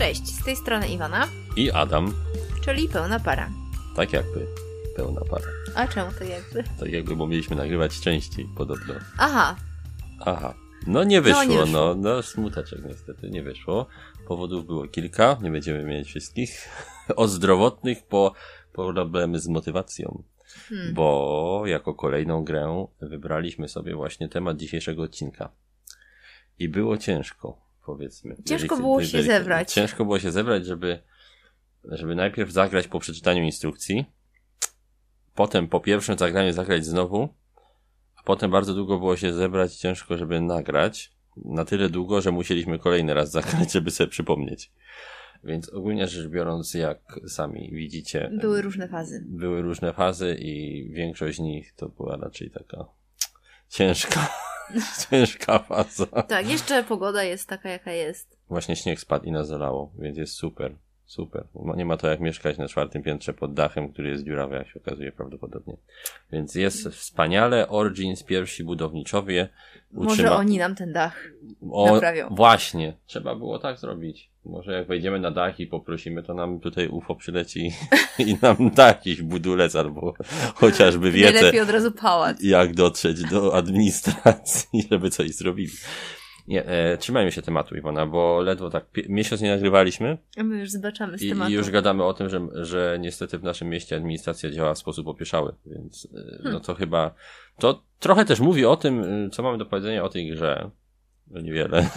Cześć, z tej strony Iwana, I Adam, czyli pełna para. tak jakby pełna para. A czemu to jakby? Tak jakby, bo mieliśmy nagrywać częściej podobno. Aha, Aha. No nie wyszło, nie no, wyszło. no, smuteczek niestety, nie wyszło. Powodów było kilka, nie będziemy mieć wszystkich. Od zdrowotnych po problemy z motywacją. Hmm. Bo jako kolejną grę wybraliśmy sobie właśnie temat dzisiejszego odcinka. I było ciężko, powiedzmy. Ciężko było się zebrać. Ciężko było się zebrać, żeby, żeby najpierw zagrać po przeczytaniu instrukcji, potem po pierwszym zagraniu zagrać znowu, a potem bardzo długo było się zebrać, ciężko, żeby nagrać. Na tyle długo, że musieliśmy kolejny raz zagrać, żeby sobie przypomnieć. Więc ogólnie rzecz biorąc, jak sami widzicie, były różne fazy. były różne fazy i większość z nich to była raczej taka ciężka, ciężka faza. Tak, jeszcze pogoda jest taka, jaka jest. Właśnie śnieg spadł i nas zalało, więc jest super, super. Nie ma to jak mieszkać na czwartym piętrze pod dachem, który jest dziurawy, jak się okazuje prawdopodobnie. Więc jest wspaniale. Origins, pierwsi budowniczowie. Może oni nam ten dach. O, naprawią. Właśnie, trzeba było tak zrobić. Może jak wejdziemy na dach i poprosimy, to nam tutaj UFO przyleci i nam da jakiś budulec albo chociażby wiedzę, Najlepiej od razu pałac. jak dotrzeć do administracji, żeby coś zrobili. Nie, e, trzymajmy się tematu, Iwona, bo ledwo tak miesiąc nie nagrywaliśmy A my już zobaczymy z i, tematu. i już gadamy o tym, że, że niestety w naszym mieście administracja działa w sposób opieszały, więc e, Hmm. no to chyba, to trochę też mówi o tym, e, co mamy do powiedzenia o tej grze. No niewiele.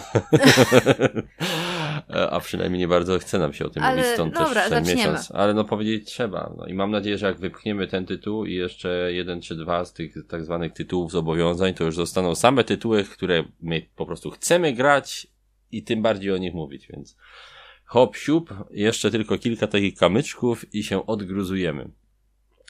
E, A przynajmniej nie bardzo chce nam się o tym Ale mówić, stąd dobra, też ten zaczniemy. miesiąc. Ale no powiedzieć trzeba. No i mam nadzieję, że jak wypchniemy ten tytuł i jeszcze jeden czy dwa z tych tak zwanych tytułów zobowiązań, to już zostaną same tytuły, które my po prostu chcemy grać i tym bardziej o nich mówić, więc hop, siup, jeszcze tylko kilka takich kamyczków i się odgruzujemy.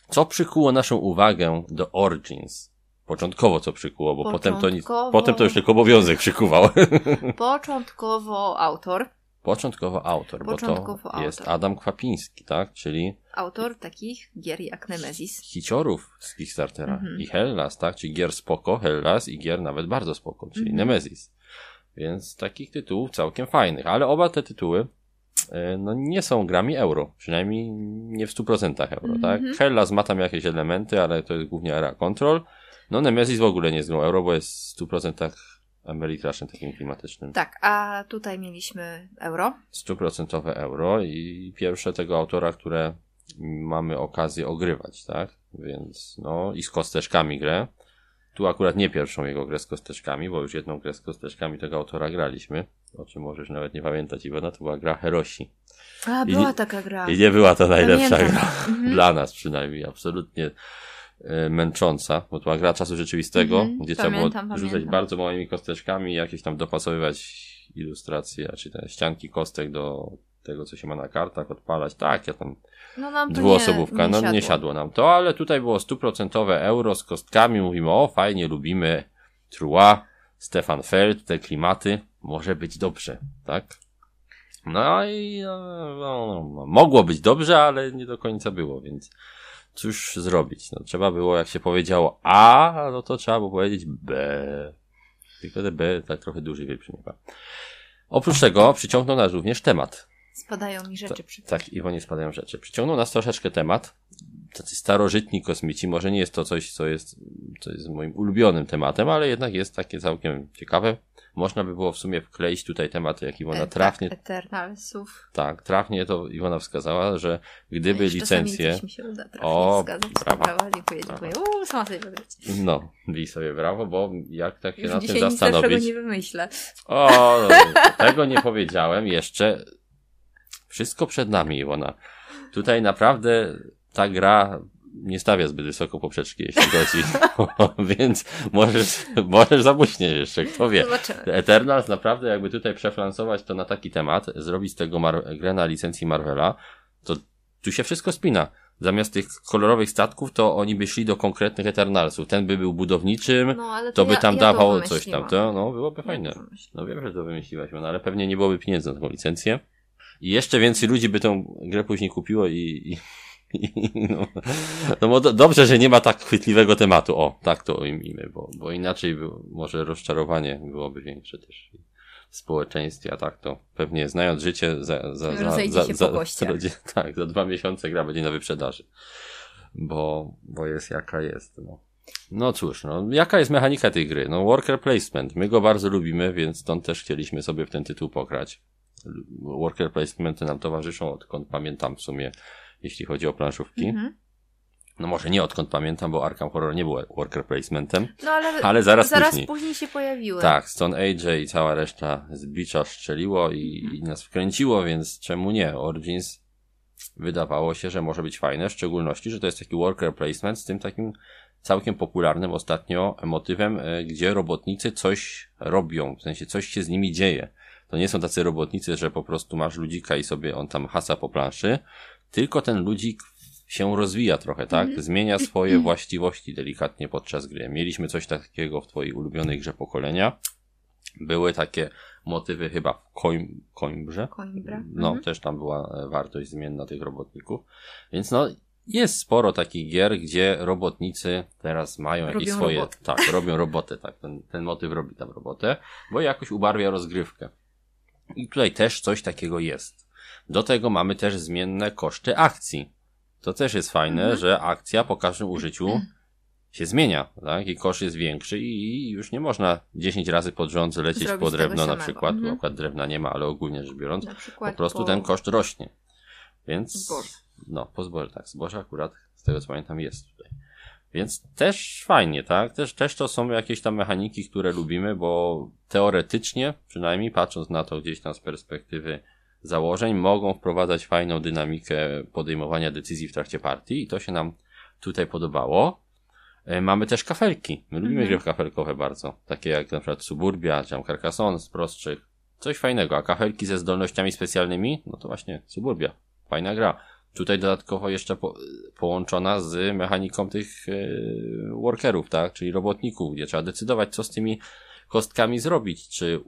Co przykuło naszą uwagę do Origins? Początkowo co przykuło, bo potem to nic, potem to już tylko obowiązek przykuwał. Początkowo autor, Początkowo autor, Początkowo bo to autor. jest Adam Kwapiński, tak? Czyli autor takich gier jak Nemesis. hiciorów z Kickstartera Mhm. i Hellas, tak? Czyli gier spoko, Hellas i gier nawet bardzo spoko, czyli Mhm. Nemesis. Więc takich tytułów całkiem fajnych, ale oba te tytuły e, no nie są grami euro, przynajmniej nie w 100% euro, tak? Mhm. Hellas ma tam jakieś elementy, ale to jest głównie era control. No Nemesis w ogóle nie jest grą euro, bo jest w 100% Ameritraszem takim klimatycznym. Tak, a tutaj mieliśmy euro. stuprocentowe euro i pierwsze tego autora, które mamy okazję ogrywać, tak? Więc no i z kosteczkami grę. Tu akurat nie pierwszą jego grę z kosteczkami, bo już jedną grę z kosteczkami tego autora graliśmy, o czym możesz nawet nie pamiętać, Iwona, to była gra Herosi. A, była nie- taka gra. I nie była to najlepsza Pamiętam. gra. Mhm. Dla nas przynajmniej, absolutnie męcząca, bo to była gra czasu rzeczywistego, Mhm, gdzie trzeba było pamiętam, rzucać pamiętam. bardzo małymi kosteczkami, jakieś tam dopasowywać ilustracje, czy te ścianki kostek do tego, co się ma na kartach, odpalać. Tak, ja tam No nam dwuosobówka, nie, no siadło. nie siadło nam to, ale tutaj było stuprocentowe euro z kostkami, mówimy, o fajnie, lubimy Trua, Stefan Feld, te klimaty, może być dobrze, tak? No i no, no, no, mogło być dobrze, ale nie do końca było, więc cóż zrobić? No, trzeba było, jak się powiedziało A, no to trzeba było powiedzieć B. Tylko te B tak trochę dłużej wybrzmiewa. Oprócz tego przyciągnął nas również temat. Spadają mi rzeczy przy Tak, Iwonie spadają rzeczy. Przyciągnął nas troszeczkę temat. Tacy starożytni kosmici. Może nie jest to coś, co jest, co jest moim ulubionym tematem, ale jednak jest takie całkiem ciekawe. Można by było w sumie wkleić tutaj temat, jak Iwona E, trafnie, Tak, Eternalsów. tak, trafnie to Iwona wskazała, że gdyby Jeszcze czasami licencje, coś mi się uda trafić, O, zgadzać. brawa. Brawa, dziękuję, dziękuję. Uuu, sama sobie wygrać. no, bij sobie brawo, bo jak tak się Już nad tym zastanowić, nie wymyślę. O, no, tego nie powiedziałem. Jeszcze wszystko przed nami, Iwona. Tutaj naprawdę ta gra nie stawia zbyt wysoko poprzeczki, jeśli chodzi. Więc możesz, możesz zabuśnieć jeszcze, kto wie. Zobaczymy. Eternals naprawdę jakby tutaj przeflansować to na taki temat, zrobić z tego Mar- grę na licencji Marvela, to tu się wszystko spina. Zamiast tych kolorowych statków, to oni by szli do konkretnych Eternalsów. Ten by był budowniczym, No, ale to by ja, tam ja dawał to coś tam. To, no, byłoby Ja fajne. to. No wiem, że to wymyśliłaś, no ale pewnie nie byłoby pieniędzy na taką licencję. I jeszcze więcej ludzi by tą grę później kupiło i, i no, no bo do, dobrze, że nie ma tak chwytliwego tematu. O, tak to ujmijmy, bo, bo inaczej było, może rozczarowanie byłoby większe też. w społeczeństwie, a tak to pewnie znając życie za, za, za, za, za, za, tak, za dwa miesiące gra będzie na wyprzedaży. Bo, bo jest jaka jest, no. No cóż, no, jaka jest mechanika tej gry? No, worker placement. My go bardzo lubimy, więc stąd też chcieliśmy sobie w ten tytuł pograć. Worker placementy nam towarzyszą, odkąd pamiętam w sumie, jeśli chodzi o planszówki. Mhm. No może nie odkąd pamiętam, bo Arkham Horror nie był worker placementem. No ale, Ale zaraz zaraz później. się pojawiły. Tak, Stone Age i cała reszta z bicza strzeliło i, i nas wkręciło, więc czemu nie? Origins wydawało się, że może być fajne, w szczególności, że to jest taki worker placement z tym takim całkiem popularnym ostatnio motywem, e, gdzie robotnicy coś robią, w sensie coś się z nimi dzieje. To nie są tacy robotnicy, że po prostu masz ludzika i sobie on tam hasa po planszy, tylko ten ludzik się rozwija trochę, tak? Zmienia swoje właściwości delikatnie podczas gry. Mieliśmy coś takiego w twojej ulubionej grze pokolenia. Były takie motywy chyba w Coim, Coimbrze. Coimbra. No, Mhm. też tam była e, wartość zmienna tych robotników. Więc no, jest sporo takich gier, gdzie robotnicy teraz mają jakieś swoje. robotę. Tak, robią robotę, tak. Ten, ten motyw robi tam robotę, bo jakoś ubarwia rozgrywkę. I tutaj też coś takiego jest. Do tego mamy też zmienne koszty akcji. To też jest fajne, Mhm. że akcja po każdym użyciu się zmienia, tak? I koszt jest większy i już nie można 10 razy pod rząd lecieć Zrobić po drewno na przykład. Mhm. Akurat drewna nie ma, ale ogólnie rzecz biorąc, po prostu po... ten koszt rośnie. Więc. Zboże. No, po zboże, tak. Zboże akurat, z tego co pamiętam, jest tutaj. Więc też fajnie, tak? Też, też to są jakieś tam mechaniki, które lubimy, bo teoretycznie, przynajmniej patrząc na to gdzieś tam z perspektywy założeń, mogą wprowadzać fajną dynamikę podejmowania decyzji w trakcie partii i to się nam tutaj podobało. E, Mamy też kafelki. My lubimy Mhm. gry kafelkowe bardzo. Takie jak na przykład Suburbia, czy tam Carcassonne z prostszych. Coś fajnego. A kafelki ze zdolnościami specjalnymi? No to właśnie Suburbia. Fajna gra. Tutaj dodatkowo jeszcze po, połączona z mechaniką tych e, workerów, tak? Czyli robotników, gdzie trzeba decydować, co z tymi kostkami zrobić. Czy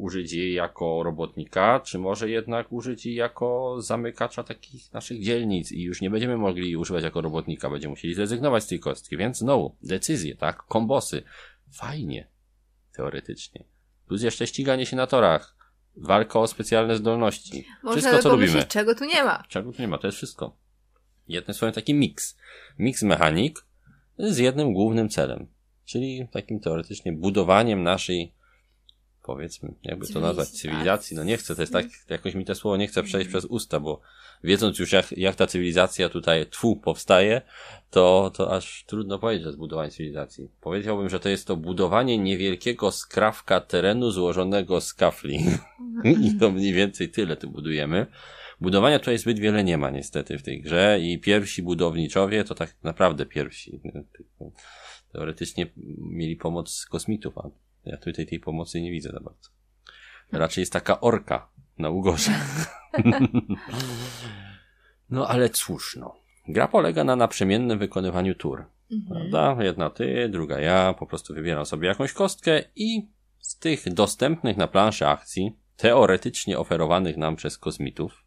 użyć jej jako robotnika, czy może jednak użyć jej jako zamykacza takich naszych dzielnic i już nie będziemy mogli używać jako robotnika, będziemy musieli zrezygnować z tej kostki, więc znowu, decyzje, tak? Kombosy. Fajnie. Teoretycznie. Plus jeszcze ściganie się na torach. Walka o specjalne zdolności. Wszystko, co lubimy. czego tu nie ma. Czego tu nie ma, to jest wszystko. Jednym słowem taki miks. Miks mechanik z jednym głównym celem. Czyli takim teoretycznie budowaniem naszej, powiedzmy, jakby to nazwać, Cywilizacji. cywilizacji. No nie chcę, to jest tak, jakoś mi to słowo nie chce przejść przez usta, bo wiedząc już jak, jak ta cywilizacja tutaj tfu powstaje, to, to aż trudno powiedzieć o zbudowaniu cywilizacji. Powiedziałbym, że to jest to budowanie niewielkiego skrawka terenu złożonego z kafli. I to mniej więcej tyle tu budujemy. Budowania tutaj zbyt wiele nie ma niestety w tej grze i pierwsi budowniczowie to tak naprawdę pierwsi. Teoretycznie mieli pomoc z kosmitów, a ja tutaj tej pomocy nie widzę za bardzo. Raczej jest taka orka na ugorze. no ale cóż, no. Gra polega na naprzemiennym wykonywaniu tur. Mhm. Prawda? Jedna ty, druga ja, po prostu wybieram sobie jakąś kostkę i z tych dostępnych na planszy akcji, teoretycznie oferowanych nam przez kosmitów,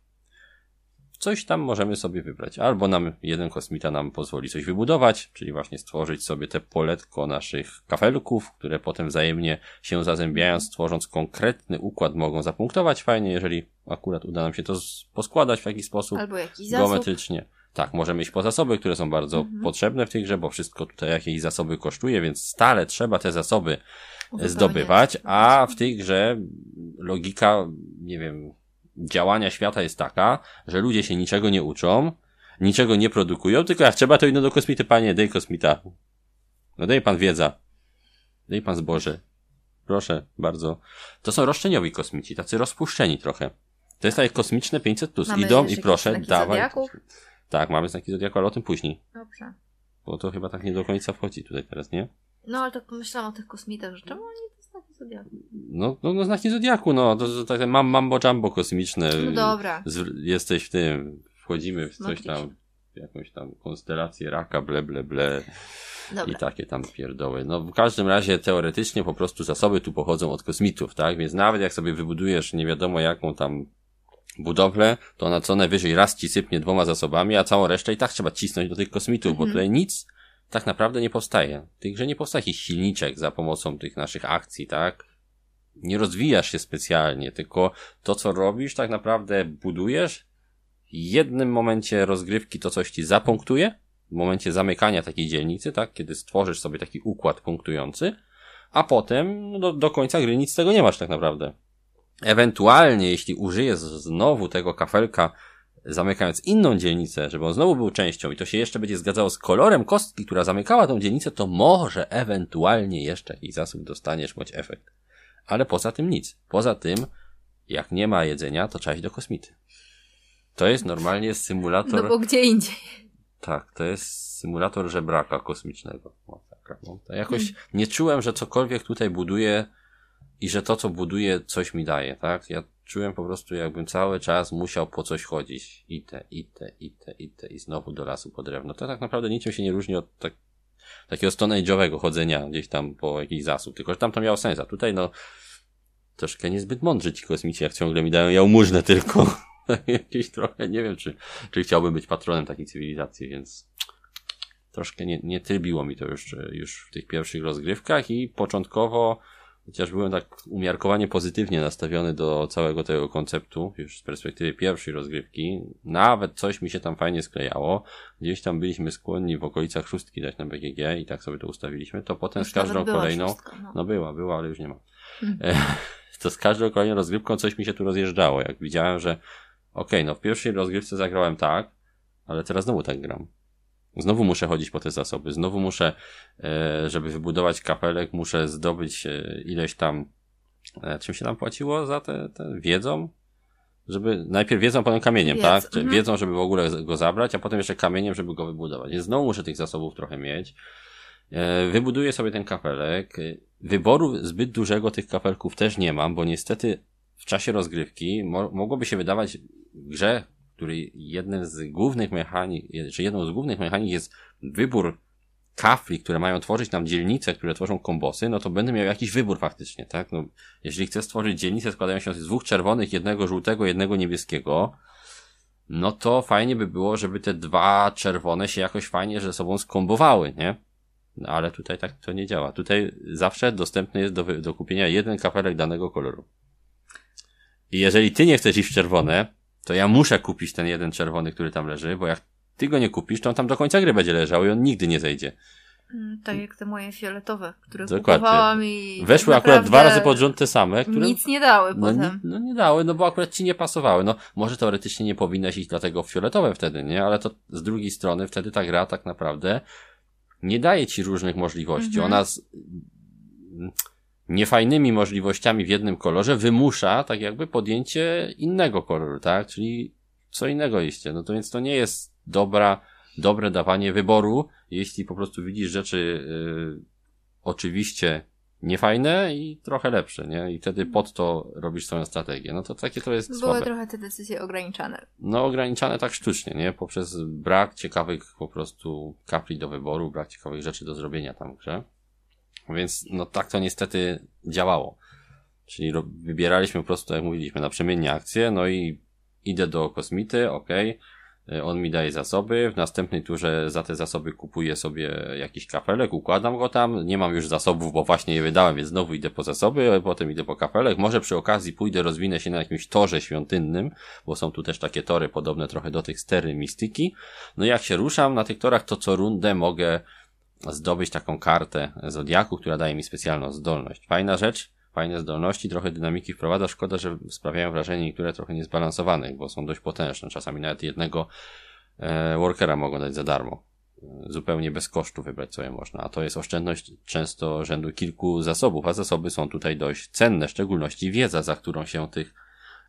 coś tam możemy sobie wybrać. Albo nam jeden kosmita nam pozwoli coś wybudować, czyli właśnie stworzyć sobie te poletko naszych kafelków, które potem wzajemnie się zazębiając, tworząc konkretny układ mogą zapunktować fajnie, jeżeli akurat uda nam się to poskładać w jakiś sposób Albo jakiś zasób. geometrycznie. Tak, możemy iść po zasoby, które są bardzo Mhm. potrzebne w tej grze, bo wszystko tutaj jakieś zasoby kosztuje, więc stale trzeba te zasoby Uzupełniać. zdobywać, a w tej grze logika, nie wiem, działania świata jest taka, że ludzie się niczego nie uczą, niczego nie produkują, tylko jak trzeba, to idą do kosmity, panie, daj kosmita. No daj pan wiedza. Daj pan zboże. Proszę, bardzo. To są roszczeniowi kosmici, tacy rozpuszczeni trochę. To jest takie kosmiczne 500+. Plus. Mamy Idą i proszę, dawaj. zodiaku? Tak, mamy znaki zodiaku, ale o tym później. Dobrze. Bo to chyba tak nie do końca wchodzi tutaj teraz, nie? No ale tak pomyślałam o tych kosmitach, że czemu oni zodiaku? No, no, no znaki zodiaku, no. To, to takie mam, mambo jumbo kosmiczne. No dobra. Z, jesteś w tym, wchodzimy w coś tam, w jakąś tam konstelację raka, ble, ble, ble i Dobra. takie tam pierdoły. No w każdym razie teoretycznie po prostu zasoby tu pochodzą od kosmitów, tak? Więc nawet jak sobie wybudujesz nie wiadomo jaką tam budowlę, to ona co najwyżej raz ci sypnie dwoma zasobami, a całą resztę i tak trzeba cisnąć do tych kosmitów, bo Mhm. tutaj nic tak naprawdę nie powstaje. W tej grze nie powstaje jakiś silniczek za pomocą tych naszych akcji, tak? nie rozwijasz się specjalnie, tylko to, co robisz, tak naprawdę budujesz. W jednym momencie rozgrywki to coś ci zapunktuje, w momencie zamykania takiej dzielnicy, tak, kiedy stworzysz sobie taki układ punktujący, a potem no, do, do końca gry nic z tego nie masz tak naprawdę. Ewentualnie, jeśli użyjesz znowu tego kafelka, zamykając inną dzielnicę, żeby on znowu był częścią i to się jeszcze będzie zgadzało z kolorem kostki, która zamykała tą dzielnicę, to może ewentualnie jeszcze jakiś zasób dostaniesz bądź efekt. Ale poza tym nic. Poza tym, jak nie ma jedzenia, to trzeba iść do kosmity. To jest normalnie symulator... No bo gdzie indziej. Tak, to jest symulator żebraka kosmicznego. O, tak, no, to jakoś nie czułem, że cokolwiek tutaj buduje i że to, co buduje, coś mi daje, tak? Ja czułem po prostu, jakbym cały czas musiał po coś chodzić. I te, i te, i te, i te, i znowu do lasu po drewno. To tak naprawdę niczym się nie różni od tak, takiego stone age'owego chodzenia gdzieś tam po jakiś zasób. Tylko, że tam to miało sens, a tutaj no, troszkę niezbyt mądrzy ci kosmici, jak ciągle mi dają jałmużnę tylko. Jakieś trochę, nie wiem, czy, czy chciałbym być patronem takiej cywilizacji, więc troszkę nie, nie trybiło mi to już, już w tych pierwszych rozgrywkach i początkowo Chociaż byłem tak umiarkowanie pozytywnie nastawiony do całego tego konceptu, już z perspektywy pierwszej rozgrywki. Nawet coś mi się tam fajnie sklejało. Gdzieś tam byliśmy skłonni w okolicach szóstki dać na BGG i tak sobie to ustawiliśmy. To potem Już z każdą kolejną. szóstka, no. No była, była, ale już nie ma. Hmm. E, To z każdą kolejną rozgrywką coś mi się tu rozjeżdżało. Jak widziałem, że okej, no w pierwszej rozgrywce zagrałem tak, ale teraz znowu tak gram. Znowu muszę chodzić po te zasoby, znowu muszę, e, żeby wybudować kapelek, muszę zdobyć e, ileś tam, e, czym się tam płaciło za te, te wiedzą? Żeby, najpierw wiedzą, potem kamieniem, Wiedzą, tak? Mhm. Wiedzą, żeby w ogóle go zabrać, a potem jeszcze kamieniem, żeby go wybudować. Więc znowu muszę tych zasobów trochę mieć. Wybuduję sobie ten kapelek. Wyboru zbyt dużego tych kapelków też nie mam, bo niestety w czasie rozgrywki mo mogłoby się wydawać grze, której jednym z głównych mechanik, czy jedną z głównych mechanik jest wybór kafli, które mają tworzyć nam dzielnice, które tworzą kombosy, no to będę miał jakiś wybór faktycznie, tak? No, jeżeli chcę stworzyć dzielnicę składającą się z dwóch czerwonych, jednego żółtego, jednego niebieskiego, no to fajnie by było, żeby te dwa czerwone się jakoś fajnie ze sobą skombowały, nie? No, ale tutaj tak to nie działa. Tutaj zawsze dostępny jest do, do kupienia jeden kapelek danego koloru. I jeżeli ty nie chcesz iść w czerwone, to ja muszę kupić ten jeden czerwony, który tam leży, bo jak ty go nie kupisz, to on tam do końca gry będzie leżał i on nigdy nie zejdzie. Mm, Tak jak te moje fioletowe, które Dokładnie. kupowałam i Weszły tak akurat dwa razy pod rząd te same, które Nic nie dały no, potem. no nie dały, no bo akurat ci nie pasowały. No może teoretycznie nie powinnaś iść dlatego w fioletowe wtedy, nie? Ale to z drugiej strony wtedy ta gra tak naprawdę nie daje ci różnych możliwości. Mhm. Ona z niefajnymi możliwościami w jednym kolorze wymusza tak jakby podjęcie innego koloru, tak? Czyli co innego iście. No to więc to nie jest dobra, dobre dawanie wyboru, jeśli po prostu widzisz rzeczy yy, oczywiście niefajne i trochę lepsze, nie? I wtedy pod to robisz swoją strategię. No to takie to jest Były słabe. trochę te decyzje ograniczane. No ograniczane tak sztucznie, nie? Poprzez brak ciekawych po prostu kapli do wyboru, brak ciekawych rzeczy do zrobienia tam w grze. Więc no tak to niestety działało. Czyli wybieraliśmy po prostu, jak mówiliśmy, na przemiennie akcje, no i idę do kosmity, y, on mi daje zasoby, w następnej turze za te zasoby kupuję sobie jakiś kafelek, układam go tam, nie mam już zasobów, bo właśnie je wydałem, więc znowu idę po zasoby, potem idę po kafelek, może przy okazji pójdę, rozwinę się na jakimś torze świątynnym, bo są tu też takie tory podobne trochę do tych stery mistyki, no jak się ruszam na tych torach, to co rundę mogę zdobyć taką kartę Zodiaku, która daje mi specjalną zdolność. Fajna rzecz, fajne zdolności, trochę dynamiki wprowadza. Szkoda, że sprawiają wrażenie niektóre trochę niezbalansowanych, bo są dość potężne. Czasami nawet jednego e, workera mogą dać za darmo. E, Zupełnie bez kosztu wybrać sobie można, a to jest oszczędność często rzędu kilku zasobów, a zasoby są tutaj dość cenne, w szczególności wiedza, za którą się tych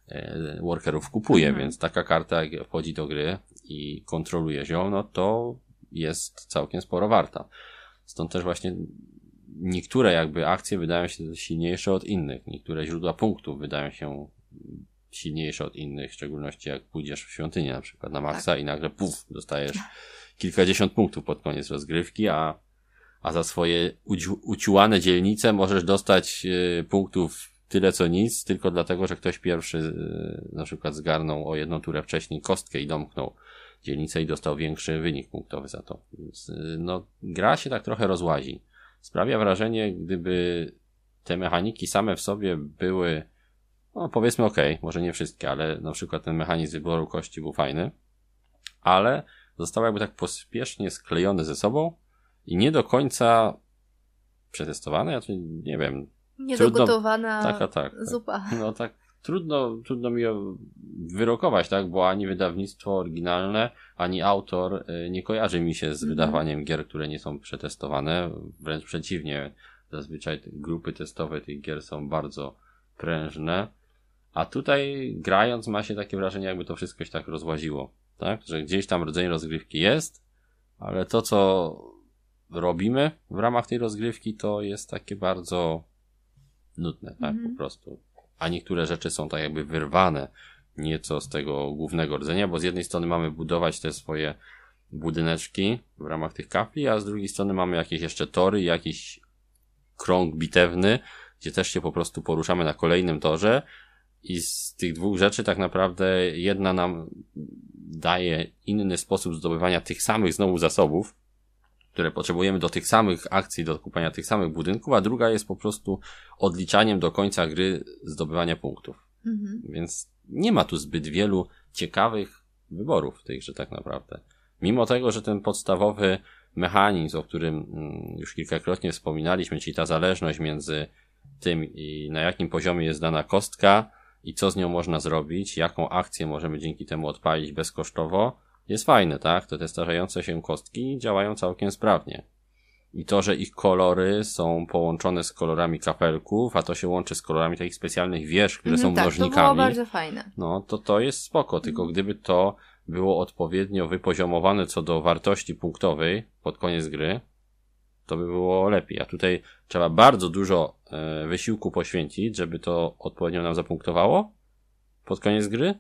e, workerów kupuje, Mhm. więc taka karta jak wchodzi do gry i kontroluje ją, no to jest całkiem sporo warta. Stąd też właśnie niektóre jakby akcje wydają się silniejsze od innych. Niektóre źródła punktów wydają się silniejsze od innych, w szczególności jak pójdziesz w świątynię na przykład na maksa i nagle puf, dostajesz kilkadziesiąt punktów pod koniec rozgrywki, a, a za swoje uci- uciłane dzielnice możesz dostać y, punktów tyle co nic, tylko dlatego, że ktoś pierwszy y, na przykład zgarnął o jedną turę wcześniej kostkę i domknął dzielnicę i dostał większy wynik punktowy za to. Więc, y, no, gra się tak trochę rozłazi. Sprawia wrażenie, gdyby te mechaniki same w sobie były, no powiedzmy ok, może nie wszystkie, ale na przykład ten mechanizm wyboru kości był fajny, ale zostały jakby tak pospiesznie sklejone ze sobą i nie do końca przetestowane, ja tu nie wiem. Niedogotowana tak, tak, tak. zupa. No tak, trudno, trudno mi wyrokować, tak, bo ani wydawnictwo oryginalne, ani autor y, nie kojarzy mi się z Mhm. wydawaniem gier, które nie są przetestowane. Wręcz przeciwnie, zazwyczaj grupy testowe tych gier są bardzo prężne. A tutaj grając ma się takie wrażenie, jakby to wszystko się tak rozłaziło, tak, że gdzieś tam rodzaj rozgrywki jest, ale to, co robimy w ramach tej rozgrywki, to jest takie bardzo nudne, tak, Mhm. po prostu. A niektóre rzeczy są tak jakby wyrwane nieco z tego głównego rdzenia, bo z jednej strony mamy budować te swoje budyneczki w ramach tych kafli, a z drugiej strony mamy jakieś jeszcze tory, jakiś krąg bitewny, gdzie też się po prostu poruszamy na kolejnym torze. I z tych dwóch rzeczy tak naprawdę jedna nam daje inny sposób zdobywania tych samych znowu zasobów, które potrzebujemy do tych samych akcji, do kupowania tych samych budynków, a druga jest po prostu odliczaniem do końca gry zdobywania punktów. Mhm. Więc nie ma tu zbyt wielu ciekawych wyborów w tej grze tak naprawdę. Mimo tego, że ten podstawowy mechanizm, o którym mm, już kilkakrotnie wspominaliśmy, czyli ta zależność między tym i na jakim poziomie jest dana kostka i co z nią można zrobić, jaką akcję możemy dzięki temu odpalić bezkosztowo, jest fajne, tak? To te starzejące się kostki działają całkiem sprawnie. I to, że ich kolory są połączone z kolorami kapelków, a to się łączy z kolorami takich specjalnych wież, które są Mhm, tak, to było mnożnikami. bardzo fajne. No, to to jest spoko, tylko Mhm. gdyby to było odpowiednio wypoziomowane co do wartości punktowej pod koniec gry, to by było lepiej. A tutaj trzeba bardzo dużo e, wysiłku poświęcić, żeby to odpowiednio nam zapunktowało pod koniec gry,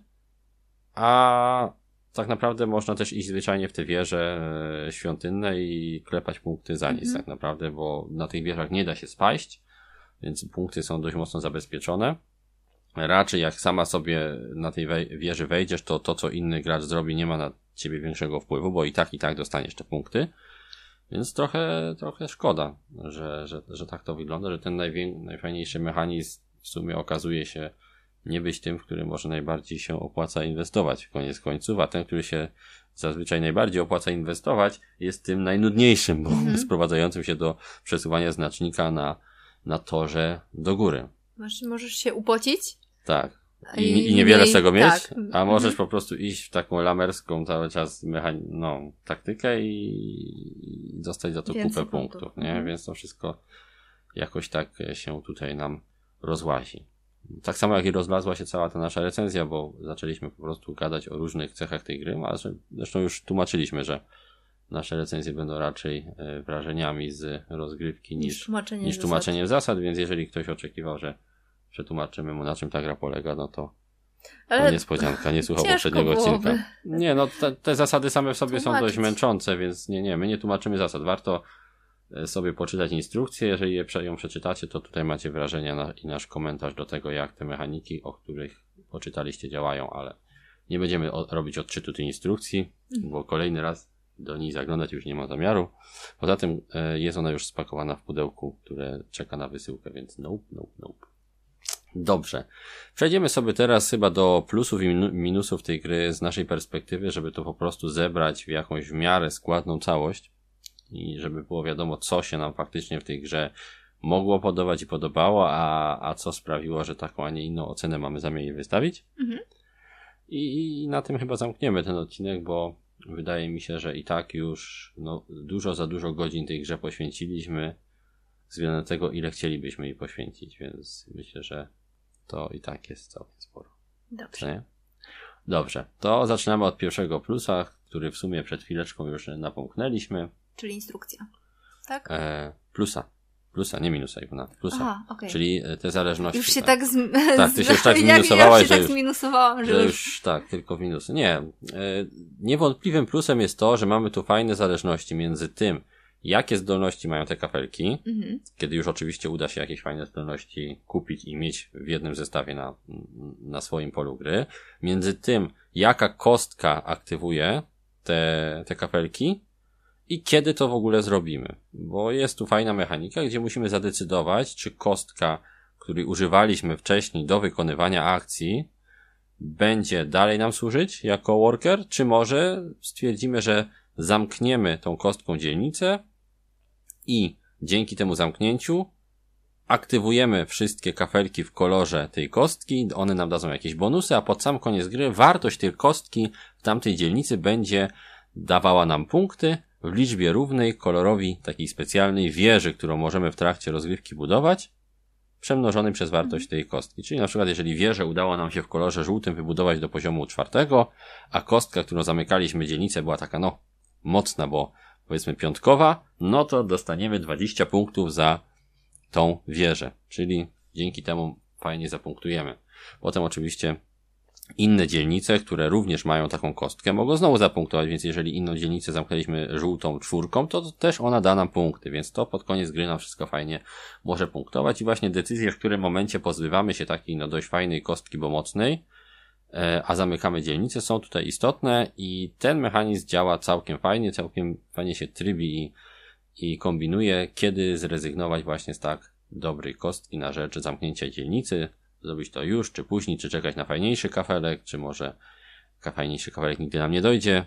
a tak naprawdę można też iść zwyczajnie w te wieże e, świątynne i klepać punkty za nic Mhm. tak naprawdę, bo na tych wieżach nie da się spaść, więc punkty są dość mocno zabezpieczone. Raczej jak sama sobie na tej wieży wejdziesz, to to, co inny gracz zrobi, nie ma na ciebie większego wpływu, bo i tak, i tak dostaniesz te punkty. Więc trochę, trochę szkoda, że, że, że tak to wygląda, że ten najfajniejszy mechanizm w sumie okazuje się nie być tym, w którym może najbardziej się opłaca inwestować w koniec końców, a ten, który się zazwyczaj najbardziej opłaca inwestować, jest tym najnudniejszym, bo Mhm. sprowadzającym się do przesuwania znacznika na, na torze do góry. Masz, możesz się upocić. Tak. I, I I niewiele z tego mieć, tak. a Mhm. możesz po prostu iść w taką lamerską cały czas mechan- no, taktykę i, i dostać za to Więcej kupę punktów. punktów, nie? Mhm. Więc to wszystko jakoś tak e, się tutaj nam rozłazi. Tak samo jak i rozlazła się cała ta nasza recenzja, bo zaczęliśmy po prostu gadać o różnych cechach tej gry, a zresztą już tłumaczyliśmy, że nasze recenzje będą raczej e, wrażeniami z rozgrywki Niż niż, tłumaczenie niż zasad. zasad, więc jeżeli ktoś oczekiwał, że przetłumaczymy mu na czym ta gra polega, no to, Ale niespodzianka, nie słuchał poprzedniego byłoby. odcinka. Nie, no te, te zasady same w sobie są dość Tłumaczyć. męczące, więc nie, nie, my nie tłumaczymy zasad. Warto sobie poczytać instrukcję, jeżeli je, ją przeczytacie, to tutaj macie wrażenia na, i nasz komentarz do tego, jak te mechaniki, o których poczytaliście, działają, ale nie będziemy o, robić odczytu tej instrukcji, Mhm. bo kolejny raz do niej zaglądać już nie ma zamiaru. Poza tym e, jest ona już spakowana w pudełku, które czeka na wysyłkę, więc nope, nope, nope. Dobrze. Przejdziemy sobie teraz chyba do plusów i minu- minusów tej gry z naszej perspektywy, żeby to po prostu zebrać w jakąś w miarę składną całość i żeby było wiadomo, co się nam faktycznie w tej grze mogło podobać i podobało, a, a co sprawiło, że taką, a nie inną ocenę mamy zamiar jej wystawić. Mhm. I, I na tym chyba zamkniemy ten odcinek, bo wydaje mi się, że i tak już no, dużo za dużo godzin tej grze poświęciliśmy względem tego, ile chcielibyśmy jej poświęcić, więc myślę, że to i tak jest całkiem sporo. Dobrze. Dobrze, to zaczynamy od pierwszego plusa, który w sumie przed chwileczką już napomknęliśmy. Czyli instrukcja. Tak? E, plusa. Plusa, nie minusa, Iwona. Plusa. Aha, okej. Czyli e, te zależności. Już się tak, z... Tak, ty się już tak ja, ja zminusowałaś, już się że tak już- zminusowałam, że, Że już... już tak, tylko w minusy. Nie. E, niewątpliwym plusem jest to, że mamy tu fajne zależności między tym, jakie zdolności mają te kapelki, Mhm. kiedy już oczywiście uda się jakieś fajne zdolności kupić i mieć w jednym zestawie na, na swoim polu gry, między tym, jaka kostka aktywuje te, te kapelki i kiedy to w ogóle zrobimy. Bo jest tu fajna mechanika, gdzie musimy zadecydować, czy kostka, której używaliśmy wcześniej do wykonywania akcji, będzie dalej nam służyć jako worker, czy może stwierdzimy, że zamkniemy tą kostką dzielnicę i dzięki temu zamknięciu aktywujemy wszystkie kafelki w kolorze tej kostki, one nam dadzą jakieś bonusy, a pod sam koniec gry wartość tej kostki w tamtej dzielnicy będzie dawała nam punkty w liczbie równej kolorowi takiej specjalnej wieży, którą możemy w trakcie rozgrywki budować, przemnożony przez wartość tej kostki. Czyli na przykład, jeżeli wieżę udało nam się w kolorze żółtym wybudować do poziomu czwartego, a kostka, którą zamykaliśmy dzielnicę była taka, no, mocna, bo powiedzmy piątkowa, no to dostaniemy 20 punktów za tą wieżę. Czyli dzięki temu fajnie zapunktujemy. Potem oczywiście inne dzielnice, które również mają taką kostkę, mogą znowu zapunktować, więc jeżeli inną dzielnicę zamknęliśmy żółtą czwórką, to też ona da nam punkty, więc to pod koniec gry nam wszystko fajnie może punktować. I właśnie decyzję, w którym momencie pozbywamy się takiej no dość fajnej kostki, bo mocnej, e, a zamykamy dzielnice, są tutaj istotne i ten mechanizm działa całkiem fajnie, całkiem fajnie się trybi i, i kombinuje, kiedy zrezygnować właśnie z tak dobrej kostki na rzecz zamknięcia dzielnicy, zrobić to już, czy później, czy czekać na fajniejszy kafelek, czy może fajniejszy kafelek nigdy nam nie dojdzie,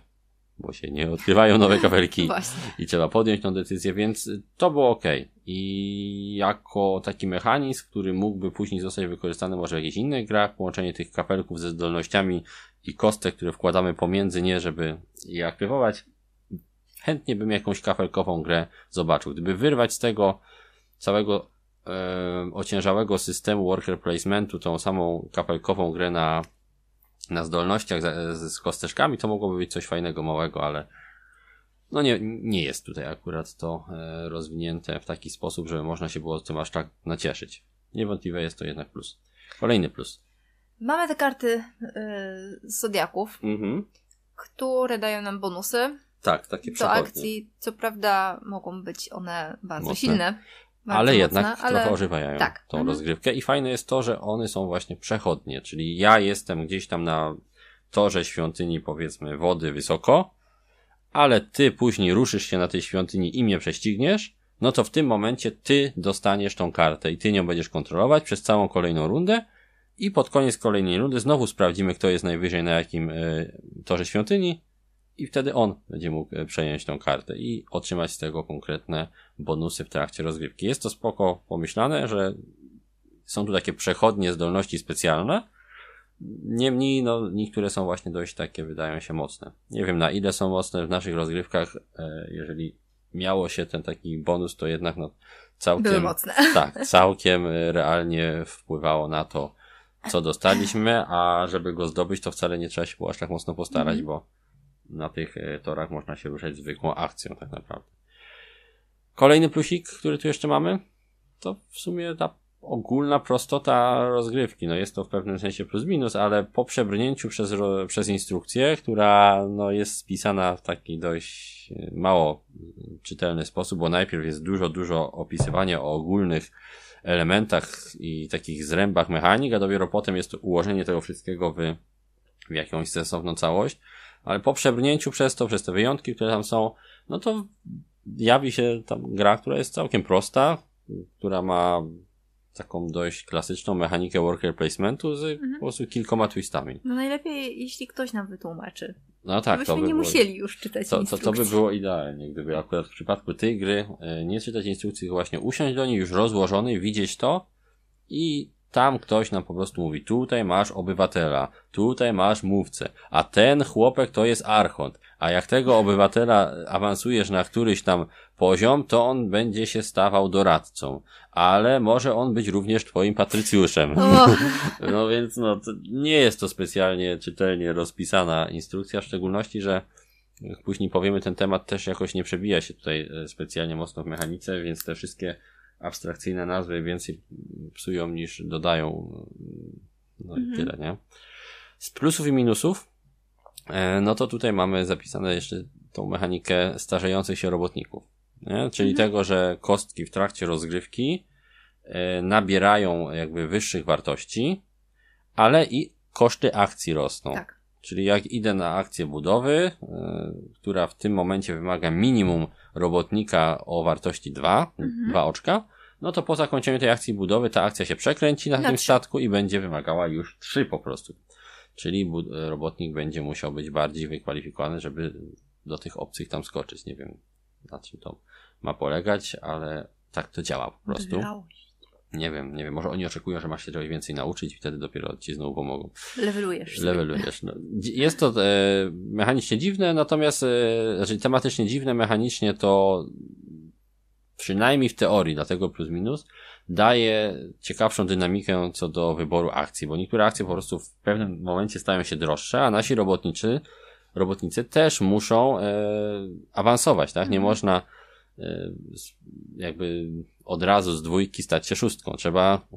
bo się nie odkrywają nowe kafelki i trzeba podjąć tą decyzję, więc to było ok. I jako taki mechanizm, który mógłby później zostać wykorzystany może w jakichś innych grach, połączenie tych kafelków ze zdolnościami i kostek, które wkładamy pomiędzy nie, żeby je aktywować, chętnie bym jakąś kafelkową grę zobaczył. Gdyby wyrwać z tego całego e, ociężałego systemu worker placementu tą samą kapelkową grę na, na zdolnościach z, z kosteczkami, to mogłoby być coś fajnego, małego, ale no nie, nie jest tutaj akurat to e, rozwinięte w taki sposób, żeby można się było tym aż tak nacieszyć. Niewątpliwie jest to jednak plus. Kolejny plus. Mamy te karty y, zodiaków, Mhm. które dają nam bonusy Tak, takie do przechodnie. akcji. Co prawda mogą być one bardzo Mocne. silne. Ale jednak ale... trochę ożywają tak. tą Mhm. rozgrywkę i fajne jest to, że one są właśnie przechodnie, czyli ja jestem gdzieś tam na torze świątyni powiedzmy wody wysoko, ale ty później ruszysz się na tej świątyni i mnie prześcigniesz, no to w tym momencie ty dostaniesz tą kartę i ty nią będziesz kontrolować przez całą kolejną rundę i pod koniec kolejnej rundy znowu sprawdzimy, kto jest najwyżej na jakim y, torze świątyni i wtedy on będzie mógł e, przejąć tą kartę i otrzymać z tego konkretne bonusy w trakcie rozgrywki. Jest to spoko pomyślane, że są tu takie przechodnie zdolności specjalne. Niemniej, no, niektóre są właśnie dość takie, wydają się mocne. Nie wiem na ile są mocne w naszych rozgrywkach. E, jeżeli miało się ten taki bonus, to jednak no, całkiem, Były mocne. tak, całkiem e, realnie wpływało na to, co dostaliśmy, a żeby go zdobyć, to wcale nie trzeba się było aż tak mocno postarać, Mhm. bo na tych e, torach można się ruszać zwykłą akcją, tak naprawdę. Kolejny plusik, który tu jeszcze mamy, to w sumie ta ogólna prostota rozgrywki. No jest to w pewnym sensie plus minus, ale po przebrnięciu przez, przez instrukcję, która no jest spisana w taki dość e, mało czytelny sposób, bo najpierw jest dużo, dużo opisywania o ogólnych elementach i takich zrębach mechanik, a dopiero potem jest to ułożenie tego wszystkiego w, w jakąś sensowną całość. Ale po przebrnięciu przez to, przez te wyjątki, które tam są, no to jawi się tam gra, która jest całkiem prosta, która ma taką dość klasyczną mechanikę worker placementu z po prostu kilkoma twistami. No najlepiej, jeśli ktoś nam wytłumaczy. No tak, to by nie było, musieli już czytać to, to, instrukcji. to by było idealnie, gdyby akurat w przypadku tej gry e, nie czytać instrukcji, tylko właśnie usiąść do niej już rozłożony, widzieć to i tam ktoś nam po prostu mówi, tutaj masz obywatela, tutaj masz mówcę, a ten chłopek to jest archont, a jak tego obywatela awansujesz na któryś tam poziom, to on będzie się stawał doradcą, ale może on być również twoim patrycjuszem. No więc no, nie jest to specjalnie czytelnie rozpisana instrukcja, w szczególności, że później powiemy, ten temat też jakoś nie przebija się tutaj e, specjalnie mocno w mechanice, więc te wszystkie abstrakcyjne nazwy więcej psują niż dodają. No i Mhm. tyle, nie? Z plusów i minusów, e, no to tutaj mamy zapisane jeszcze tą mechanikę starzejących się robotników. Nie? Czyli Mhm. tego, że kostki w trakcie rozgrywki e, nabierają jakby wyższych wartości, ale i koszty akcji rosną. tak. Czyli jak idę na akcję budowy, która w tym momencie wymaga minimum robotnika o wartości 2, Mhm. 2 oczka, no to po zakończeniu tej akcji budowy ta akcja się przekręci na Na tym trzy. statku i będzie wymagała już 3 po prostu. Czyli robotnik będzie musiał być bardziej wykwalifikowany, żeby do tych obcych tam skoczyć. Nie wiem, na czym to ma polegać, ale tak to działa po prostu. Nie wiem, nie wiem, może oni oczekują, że masz się czegoś więcej nauczyć i wtedy dopiero ci znowu pomogą. Levelujesz. Levelujesz. No. Jest to e, mechanicznie dziwne, natomiast e, znaczy tematycznie dziwne, mechanicznie to przynajmniej w teorii, dlatego plus minus, daje ciekawszą dynamikę co do wyboru akcji, bo niektóre akcje po prostu w pewnym momencie stają się droższe, a nasi robotniczy, robotnicy też muszą e, awansować, tak? Nie Mhm. można e, jakby od razu z dwójki stać się szóstką. Trzeba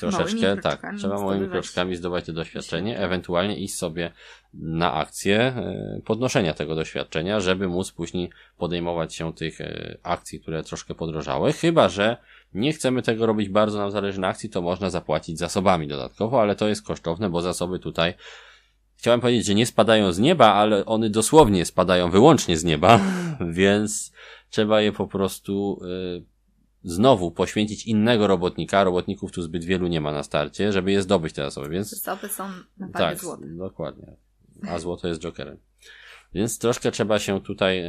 troszeczkę, tak, trzeba małymi kroczkami zdobywać to doświadczenie, ewentualnie iść sobie na akcję e, podnoszenia tego doświadczenia, żeby móc później podejmować się tych e, akcji, które troszkę podrożały, chyba że nie chcemy tego robić bardzo nam zależy na akcji, to można zapłacić zasobami dodatkowo, ale to jest kosztowne, bo zasoby tutaj chciałem powiedzieć, że nie spadają z nieba, ale one dosłownie spadają wyłącznie z nieba, więc trzeba je po prostu y, znowu poświęcić innego robotnika. Robotników tu zbyt wielu nie ma na starcie, żeby je zdobyć te zasoby, więc Zasoby są na wagę tak, złota. dokładnie. A złoto jest jokerem. Więc troszkę trzeba się tutaj e,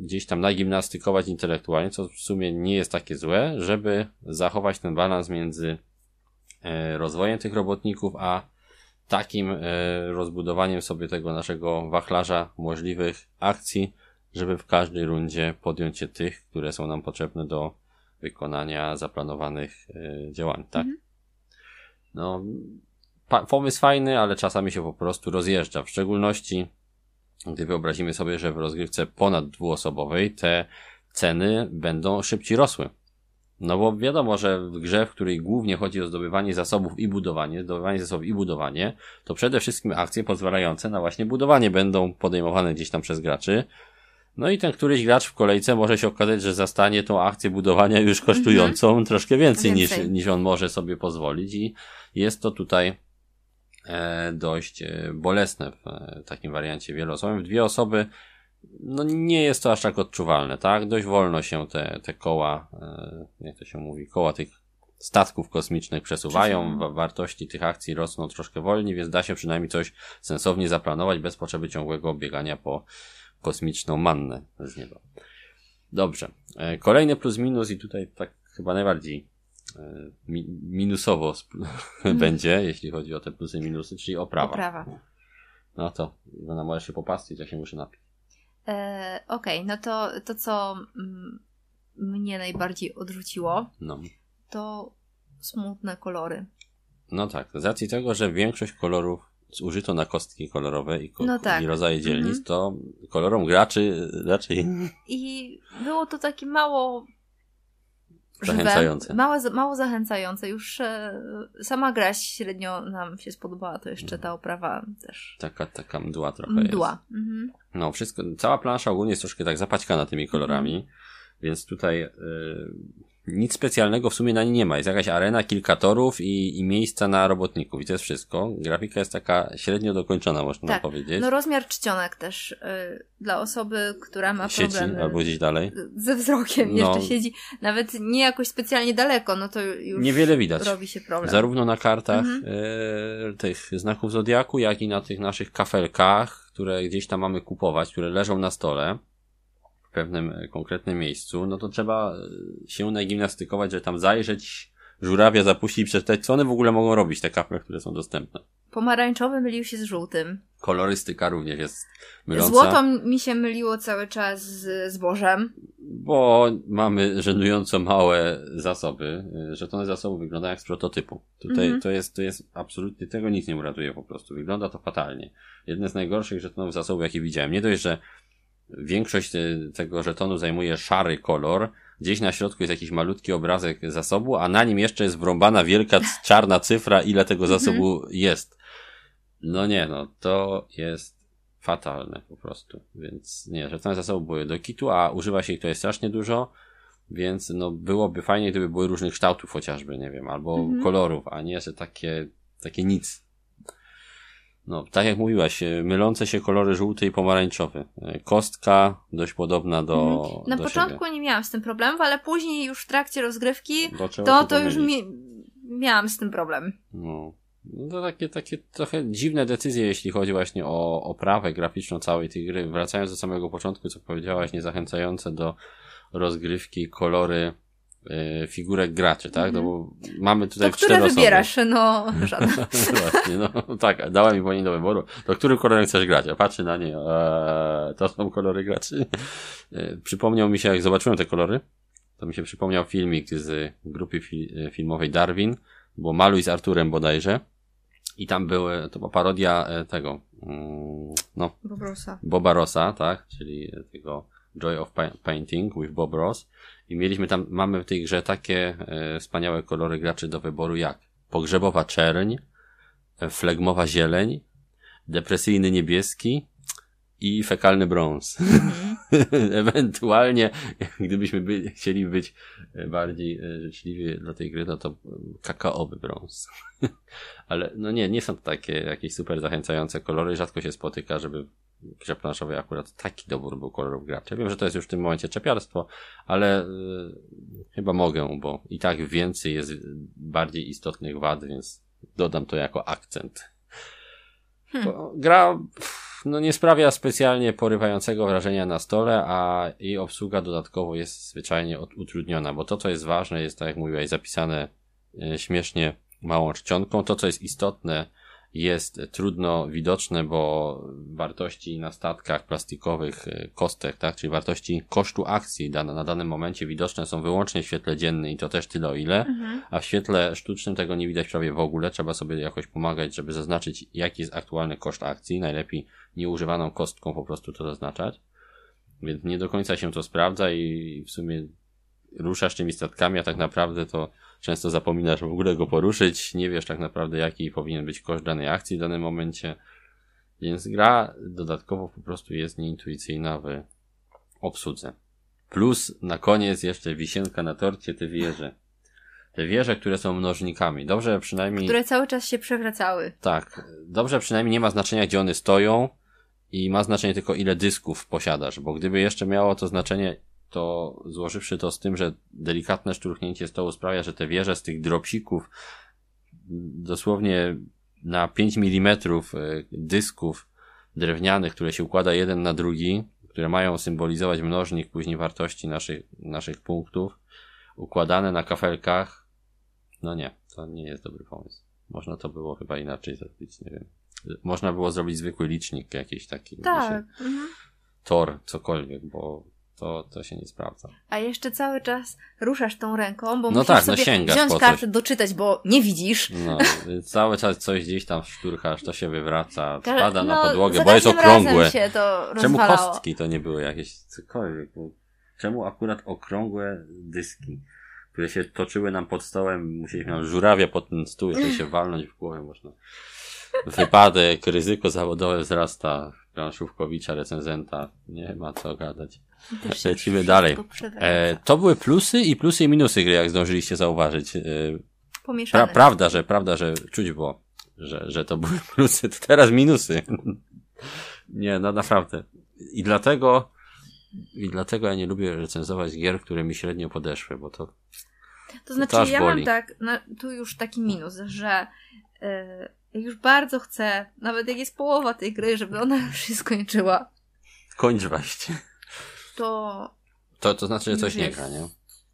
gdzieś tam nagimnastykować intelektualnie, co w sumie nie jest takie złe, żeby zachować ten balans między e, rozwojem tych robotników, a takim e, rozbudowaniem sobie tego naszego wachlarza możliwych akcji, żeby w każdej rundzie podjąć się tych, które są nam potrzebne do wykonania zaplanowanych e, działań, tak? Mhm. No, pomysł fajny, ale czasami się po prostu rozjeżdża. W szczególności, gdy wyobrazimy sobie, że w rozgrywce ponad dwuosobowej te ceny będą szybciej rosły. No bo wiadomo, że w grze, w której głównie chodzi o zdobywanie zasobów i budowanie, zdobywanie zasobów i budowanie, to przede wszystkim akcje pozwalające na właśnie budowanie będą podejmowane gdzieś tam przez graczy. No i ten któryś gracz w kolejce może się okazać, że zastanie tą akcję budowania już kosztującą troszkę więcej, Więcej. Niż, niż on może sobie pozwolić i jest to tutaj e, dość e, bolesne w e, takim wariancie wieloosobowym. W dwie osoby no nie jest to aż tak odczuwalne, tak? Dość wolno się te, te koła, jak to się mówi, koła tych statków kosmicznych przesuwają, Przesuwają. wa- wartości tych akcji rosną troszkę wolniej, więc da się przynajmniej coś sensownie zaplanować bez potrzeby ciągłego biegania po kosmiczną mannę z nieba. Dobrze. E, Kolejny plus minus i tutaj tak chyba najbardziej e, mi, minusowo sp- będzie, jeśli chodzi o te plusy i minusy, czyli oprawa. Oprawa. No to, Iwona, możesz się popastwić, ja się muszę napić. E, Okej, no to to, co mm, mnie najbardziej odrzuciło, No. to smutne kolory. no tak, z racji tego, że większość kolorów zużyto na kostki kolorowe i, ko- No tak. i rodzaje dzielnic, Mhm. to kolorom graczy raczej I było to takie mało Zachęcające. Małe, mało zachęcające. Już e, sama gra średnio nam się spodobała, to Mhm. jeszcze ta oprawa też taka, taka mdła trochę mdła. jest. Mhm. No, wszystko, cała plansza ogólnie jest troszkę tak zapaćkana tymi kolorami, więc tutaj y, nic specjalnego w sumie na niej nie ma. Jest jakaś arena, kilka torów i, i miejsca na robotników i to jest wszystko. Grafika jest taka średnio dokończona, można Tak. powiedzieć. No rozmiar czcionek też y, dla osoby, która ma Sieci problemy albo gdzieś dalej. ze wzrokiem, No. jeszcze siedzi nawet nie jakoś specjalnie daleko, no to już Niewiele widać. robi się problem. Zarówno na kartach Mhm. e, tych znaków zodiaku, jak i na tych naszych kafelkach, które gdzieś tam mamy kupować, które leżą na stole w pewnym e, konkretnym miejscu, no to trzeba e, się nagimnastykować, że tam zajrzeć, żurawia zapuścić i przeczytać, co one w ogóle mogą robić, te kafle, które są dostępne. Pomarańczowy mylił się z żółtym. Kolorystyka również jest myląca, Złoto mi się myliło cały czas z zbożem. bo mamy żenująco małe zasoby, e, że te zasoby wyglądają jak z prototypu. Tutaj Mhm. to jest, to jest absolutnie, tego nic nie uratuje po prostu. Wygląda to fatalnie. Jedne z najgorszych żetonów zasobów, jakie widziałem. Nie dość, że większość e, tego żetonu zajmuje szary kolor, gdzieś na środku jest jakiś malutki obrazek zasobu, a na nim jeszcze jest wrąbana wielka czarna cyfra, ile tego zasobu jest. No nie, no, to jest fatalne po prostu. Więc nie, żetony zasobu były do kitu, a używa się ich tutaj strasznie dużo, więc no byłoby fajnie, gdyby były różnych kształtów chociażby, nie wiem, albo Mhm. kolorów, a nie, że takie, takie nic. No, tak jak mówiłaś, e, mylące się kolory żółty i pomarańczowy. E, Kostka dość podobna do. Mhm. Na do początku siebie. nie miałam z tym problemów, ale później już w trakcie rozgrywki to, to już mi, miałam z tym problem. No. No to takie, takie trochę dziwne decyzje, jeśli chodzi właśnie o oprawę graficzną całej tej gry. Wracając do samego początku, co powiedziałaś, niezachęcające do rozgrywki kolory figurek graczy, tak? No bo mamy tutaj Mhm. To które cztery osoby. wybierasz? No, żadna. Właśnie, no tak, dała mi pani do wyboru. To którym kolorem chcesz grać? Ja patrzę na nie, eee, to są kolory graczy. E, Przypomniał mi się, jak zobaczyłem te kolory, to mi się przypomniał filmik z grupy fi filmowej Darwin, było Maluj z Arturem bodajże i tam były, to była parodia e, tego, mm, no, Bobrusa. Boba Rossa, tak, czyli tego Joy of Pa- Painting with Bob Ross i mieliśmy tam, mamy w tej grze takie e, wspaniałe kolory graczy do wyboru jak pogrzebowa czerń, e, flegmowa zieleń, depresyjny niebieski i fekalny brąz. Ewentualnie, gdybyśmy byli, chcieli być e, bardziej e, życzliwi dla tej gry, no to e, kakaowy brąz. Ale no nie, nie są to takie jakieś super zachęcające kolory. Rzadko się spotyka, żeby grze planszowej akurat taki dobór był kolorów graczy. Wiem, że to jest już w tym momencie czepiarstwo, ale y, chyba mogę, bo i tak więcej jest bardziej istotnych wad, więc dodam to jako akcent. Bo Gra no, nie sprawia specjalnie porywającego wrażenia na stole, a jej obsługa dodatkowo jest zwyczajnie utrudniona, bo to, co jest ważne, jest, tak jak mówiłaś, zapisane e, śmiesznie małą czcionką. To, co jest istotne, jest trudno widoczne, bo wartości na statkach plastikowych, e, kostek, tak, czyli wartości kosztu akcji dane, na danym momencie widoczne są wyłącznie w świetle dziennym i to też tyle o ile, a w świetle sztucznym tego nie widać prawie w ogóle. Trzeba sobie jakoś pomagać, żeby zaznaczyć, jaki jest aktualny koszt akcji. Najlepiej nieużywaną kostką po prostu to zaznaczać. Więc nie do końca się to sprawdza i w sumie ruszasz tymi statkami, a tak naprawdę to często zapominasz w ogóle go poruszyć. Nie wiesz tak naprawdę, jaki powinien być koszt danej akcji w danym momencie. Więc gra dodatkowo po prostu jest nieintuicyjna w obsłudze. Plus na koniec jeszcze wisienka na torcie te wieże. Te wieże, które są mnożnikami. Dobrze przynajmniej... Które cały czas się przewracały. Tak. Dobrze przynajmniej nie ma znaczenia, gdzie one stoją i ma znaczenie tylko ile dysków posiadasz, bo gdyby jeszcze miało to znaczenie, to złożywszy to z tym, że delikatne szturchnięcie stołu sprawia, że te wieże z tych dropsików dosłownie na 5 mm dysków drewnianych, które się układa jeden na drugi, które mają symbolizować mnożnik później wartości naszych, naszych punktów, układane na kafelkach, no nie, to nie jest dobry pomysł. Można to było chyba inaczej zrobić, nie wiem. Można było zrobić zwykły licznik jakiś taki, Tak. Mhm. tor, cokolwiek, bo to, to się nie sprawdza. A jeszcze cały czas ruszasz tą ręką, bo No musisz tak, no sobie sięgasz wziąć kartę, doczytać, bo nie widzisz. No, cały czas coś gdzieś tam szturchasz, to się wywraca, spada na no, podłogę, za bo jest okrągłe. się to Czemu rozwalało. kostki to nie były jakieś cokolwiek? Czemu akurat okrągłe dyski, które się toczyły nam pod stołem, musieliśmy nam żurawia pod ten stół, jeszcze się walnąć w głowę można. Wypadek, ryzyko zawodowe wzrasta. Planszówkowicza, recenzenta. Nie ma co gadać. Lecimy dalej. E, to były plusy i plusy i minusy gry, jak zdążyliście zauważyć. E, Pomieszane. Pra, prawda, że, prawda, że czuć było, że, że to były plusy, to teraz minusy. nie, no naprawdę. I dlatego, i dlatego ja nie lubię recenzować gier, które mi średnio podeszły, bo to, To znaczy, to ja boli. mam tak, no, tu już taki minus, że e, jak już bardzo chcę, nawet jak jest połowa tej gry, żeby ona już się skończyła, kończ właśnie. to To, to znaczy, że coś nie gra, nie?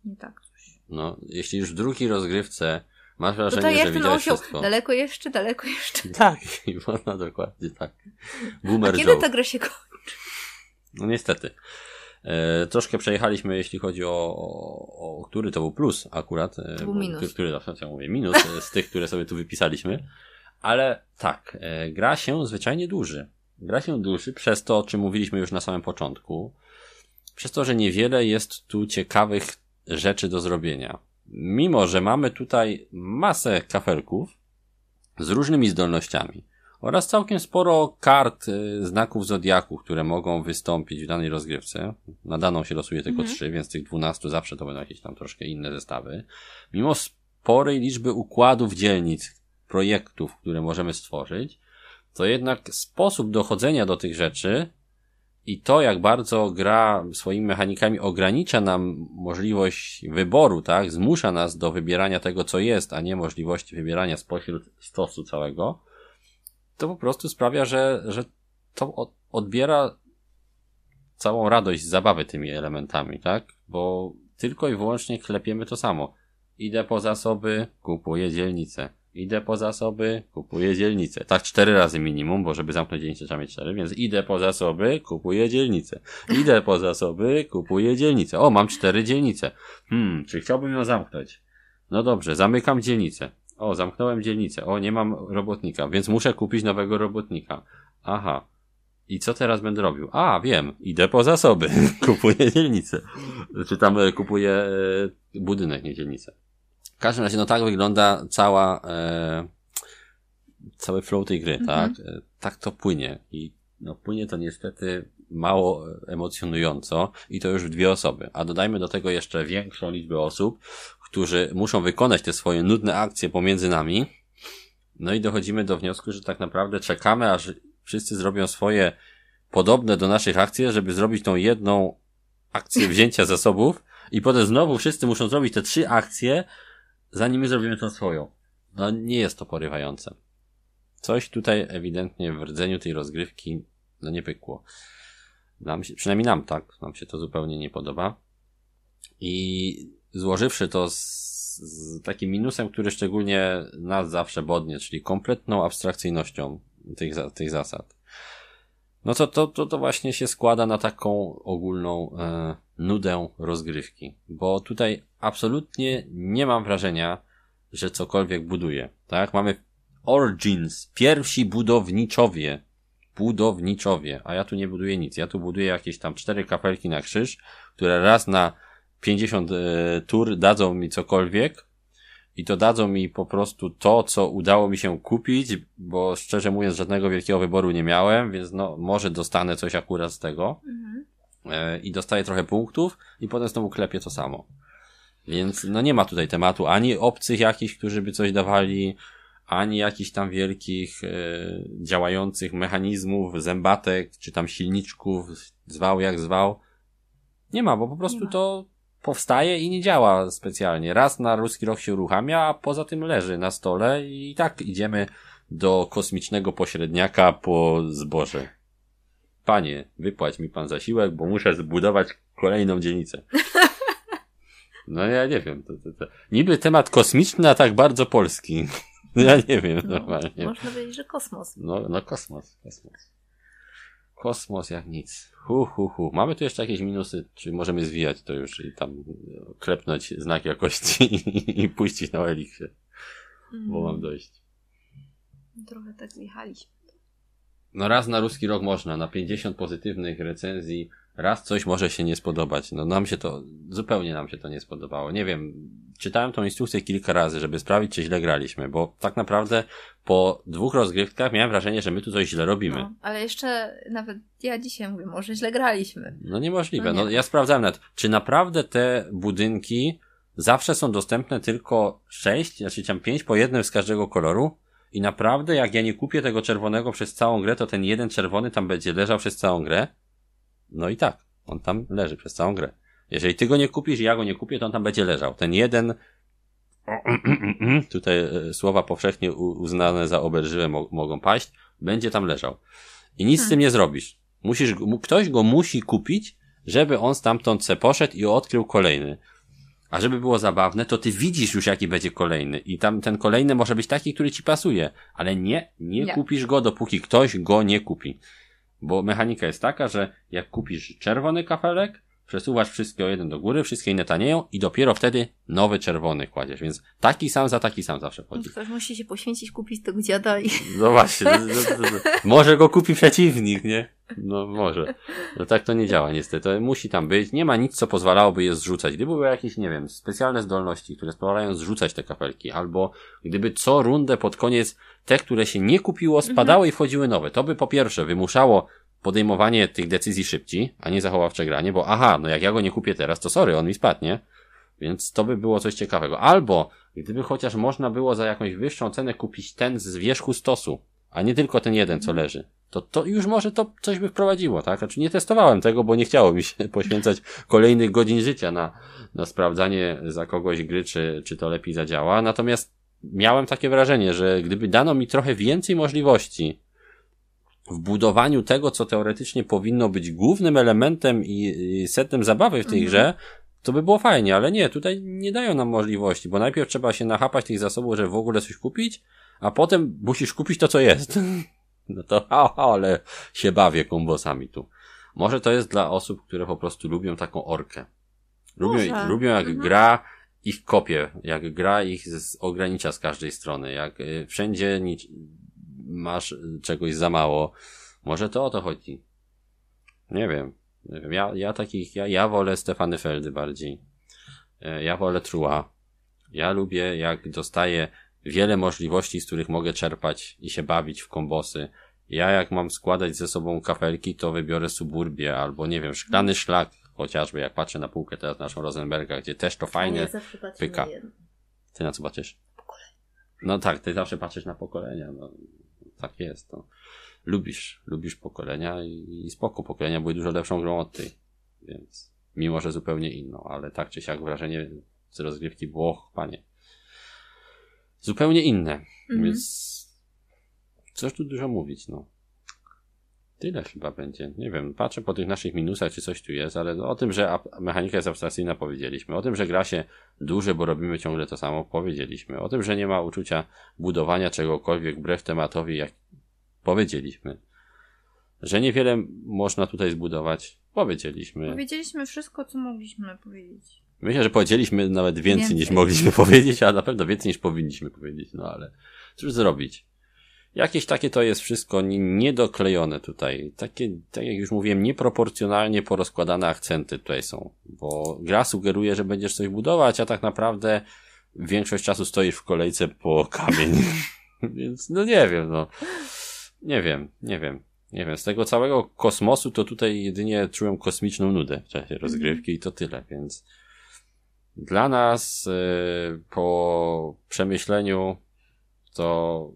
nie tak coś. No, jeśli już w drugiej rozgrywce masz To wrażenie, tak że jak widziałeś osioł, wszystko. daleko jeszcze, daleko jeszcze. Tak, i można dokładnie tak. A Boomer kiedy Joe. ta gra się kończy? No niestety. E, troszkę przejechaliśmy, jeśli chodzi o, o, o który to był plus akurat. E, To był bo- minus. Który, który ja mówię minus e, z tych, które sobie tu wypisaliśmy. Ale tak, e, gra się zwyczajnie dłuży. Gra się dłuży przez to, o czym mówiliśmy już na samym początku. Przez to, że niewiele jest tu ciekawych rzeczy do zrobienia. Mimo, że mamy tutaj masę kafelków z różnymi zdolnościami oraz całkiem sporo kart y, znaków zodiaku, które mogą wystąpić w danej rozgrywce. Na daną się losuje tylko Mhm. trzy, więc tych 12 zawsze to będą jakieś tam troszkę inne zestawy. Mimo sporej liczby układów dzielnic, projektów, które możemy stworzyć, to jednak sposób dochodzenia do tych rzeczy i to, jak bardzo gra swoimi mechanikami ogranicza nam możliwość wyboru, tak? Zmusza nas do wybierania tego, co jest, a nie możliwości wybierania spośród stosu całego, to po prostu sprawia, że, że to odbiera całą radość zabawy tymi elementami, tak? Bo tylko i wyłącznie klepiemy to samo. Idę po zasoby, kupuję dzielnicę. Idę po zasoby, kupuję dzielnicę. Tak cztery razy minimum, bo żeby zamknąć dzielnicę trzeba mieć cztery, więc idę po zasoby, kupuję dzielnicę. Idę po zasoby, kupuję dzielnicę. O, mam cztery dzielnice. Hmm, czy chciałbym ją zamknąć? No dobrze, zamykam dzielnicę. O, zamknąłem dzielnicę. O, nie mam robotnika, więc muszę kupić nowego robotnika. Aha. I co teraz będę robił? A, wiem, idę po zasoby. kupuję dzielnicę. Czy tam e, kupuję e, budynek, nie dzielnicę. W każdym razie, no tak wygląda cała, e, cały flow tej gry, mhm. tak? E, tak to płynie. I no, płynie to niestety mało emocjonująco i to już w dwie osoby. A dodajmy do tego jeszcze większą liczbę osób, którzy muszą wykonać te swoje nudne akcje pomiędzy nami. No i dochodzimy do wniosku, że tak naprawdę czekamy, aż wszyscy zrobią swoje podobne do naszych akcji, żeby zrobić tą jedną akcję wzięcia zasobów i potem znowu wszyscy muszą zrobić te trzy akcje, zanim my zrobimy tą swoją. No nie jest to porywające. Coś tutaj ewidentnie w rdzeniu tej rozgrywki no nie pykło. Nam się, przynajmniej nam tak, nam się to zupełnie nie podoba. I złożywszy to z, z takim minusem, który szczególnie nas zawsze bodnie, czyli kompletną abstrakcyjnością tych, tych zasad. No to, to, to, to właśnie się składa na taką ogólną e, nudę rozgrywki, bo tutaj absolutnie nie mam wrażenia, że cokolwiek buduje. Tak? Mamy Origins, pierwsi budowniczowie, budowniczowie, a ja tu nie buduję nic. Ja tu buduję jakieś tam cztery kapelki na krzyż, które raz na 50 e, tur dadzą mi cokolwiek i to dadzą mi po prostu to, co udało mi się kupić, bo szczerze mówiąc żadnego wielkiego wyboru nie miałem, więc no może dostanę coś akurat z tego mhm. E, i dostaję trochę punktów i potem znowu klepię to samo. Więc no nie ma tutaj tematu ani obcych jakichś, którzy by coś dawali, ani jakichś tam wielkich e, działających mechanizmów, zębatek, czy tam silniczków, zwał jak zwał. Nie ma, bo po prostu to powstaje i nie działa specjalnie. Raz na ruski rok się uruchamia, a poza tym leży na stole i tak idziemy do kosmicznego pośredniaka po zboże. Panie, wypłać mi pan zasiłek, bo muszę zbudować kolejną dzielnicę. No ja nie wiem. To, to, to. Niby temat kosmiczny, a tak bardzo polski. Ja nie wiem no, normalnie. Można powiedzieć, że kosmos. No, no kosmos, kosmos. Kosmos jak nic. Hu, hu, hu. Mamy tu jeszcze jakieś minusy, czy możemy zwijać to już i tam klepnąć znak jakości i, i puścić na eliksie. Bo mam dojść. Trochę tak zjechaliśmy. No raz na ruski rok można, na 50 pozytywnych recenzji raz coś może się nie spodobać. No nam się to, zupełnie nam się to nie spodobało. Nie wiem, czytałem tą instrukcję kilka razy, żeby sprawdzić, czy źle graliśmy, bo tak naprawdę po dwóch rozgrywkach miałem wrażenie, że my tu coś źle robimy. No, ale jeszcze nawet ja dzisiaj mówię, może źle graliśmy. No niemożliwe. No, nie. no ja sprawdzałem nawet, czy naprawdę te budynki zawsze są dostępne tylko sześć, znaczy tam pięć po jednym z każdego koloru? I naprawdę, jak ja nie kupię tego czerwonego przez całą grę, to ten jeden czerwony tam będzie leżał przez całą grę? No i tak, on tam leży przez całą grę. Jeżeli ty go nie kupisz ja go nie kupię, to on tam będzie leżał. Ten jeden, tutaj e, słowa powszechnie uznane za oberżywe mogą paść, będzie tam leżał. I nic z tym nie zrobisz. Musisz, ktoś go musi kupić, żeby on stamtąd se poszedł i odkrył kolejny. A żeby było zabawne, to ty widzisz już jaki będzie kolejny i tam ten kolejny może być taki, który ci pasuje, ale nie, nie, nie. kupisz go, dopóki ktoś go nie kupi. Bo mechanika jest taka, że jak kupisz czerwony kafelek, przesuwasz wszystkie o jeden do góry, wszystkie inne tanieją i dopiero wtedy nowy czerwony kładziesz, więc taki sam za taki sam zawsze wchodzi. Ktoś musi się poświęcić, kupić tego dziada i... No właśnie, no, no, no, może go kupi przeciwnik, nie? No może. No tak to nie działa niestety, musi tam być, nie ma nic, co pozwalałoby je zrzucać. Gdyby były jakieś, nie wiem, specjalne zdolności, które pozwalają zrzucać te kafelki, albo gdyby co rundę pod koniec te, które się nie kupiło, spadały mhm. i wchodziły nowe, to by po pierwsze wymuszało podejmowanie tych decyzji szybciej, a nie zachowawcze granie, bo aha, no jak ja go nie kupię teraz, to sorry, on mi spadnie. Więc to by było coś ciekawego. Albo gdyby chociaż można było za jakąś wyższą cenę kupić ten z wierzchu stosu, a nie tylko ten jeden, co Mhm. leży. To, to już może to coś by wprowadziło, tak? Znaczy nie testowałem tego, bo nie chciało mi się poświęcać kolejnych godzin życia na, na sprawdzanie za kogoś gry, czy, czy to lepiej zadziała. Natomiast miałem takie wrażenie, że gdyby dano mi trochę więcej możliwości w budowaniu tego, co teoretycznie powinno być głównym elementem i, i setem zabawy w tej Mhm. grze, to by było fajnie, ale nie, tutaj nie dają nam możliwości, bo najpierw trzeba się nachapać tych zasobów, żeby w ogóle coś kupić, a potem musisz kupić to, co jest. No to, ha, ale się bawię kombosami tu. Może to jest dla osób, które po prostu lubią taką orkę. Lubią, Może. lubią jak Mhm. gra ich kopie, jak gra ich z, ogranicza z każdej strony, jak y, wszędzie nic, masz y, czegoś za mało. Może to o to chodzi. Nie wiem. Nie wiem. Ja, ja takich, ja, ja wolę Stefany Feldy bardziej. E, Ja wolę Trua. Ja lubię, jak dostaję wiele możliwości, z których mogę czerpać i się bawić w kombosy. Ja jak mam składać ze sobą kafelki, to wybiorę Suburbię albo nie wiem, szklany szlak, chociażby jak patrzę na półkę teraz naszą Rosenberga, gdzie też to fajnie. Ja zawsze patrzę pyka. na jedno. Ty na co patrzysz? No tak, ty zawsze patrzysz na pokolenia, no. Tak jest, to. Lubisz, lubisz pokolenia i, i spoko, pokolenia były dużo lepszą grą od tej, więc mimo, że zupełnie inną, ale tak czy siak wrażenie z rozgrywki było, och, panie, zupełnie inne, Mhm. więc coś tu dużo mówić, no. Tyle chyba będzie. Nie wiem, patrzę po tych naszych minusach, czy coś tu jest, ale o tym, że mechanika jest abstrakcyjna, powiedzieliśmy. O tym, że gra się duże, bo robimy ciągle to samo, powiedzieliśmy. O tym, że nie ma uczucia budowania czegokolwiek wbrew tematowi, jak powiedzieliśmy. Że niewiele można tutaj zbudować, powiedzieliśmy. Powiedzieliśmy wszystko, co mogliśmy powiedzieć. Myślę, że powiedzieliśmy nawet więcej, Więcej. niż mogliśmy powiedzieć, a na pewno więcej niż powinniśmy powiedzieć, no ale cóż zrobić. Jakieś takie to jest wszystko nie- niedoklejone tutaj. Takie, tak jak już mówiłem, nieproporcjonalnie porozkładane akcenty tutaj są. Bo gra sugeruje, że będziesz coś budować, a tak naprawdę większość czasu stoisz w kolejce po kamień. Więc no nie wiem, no. Nie wiem, nie wiem. Nie wiem, z tego całego kosmosu to tutaj jedynie czułem kosmiczną nudę w czasie rozgrywki i to tyle, więc dla nas y, po przemyśleniu to,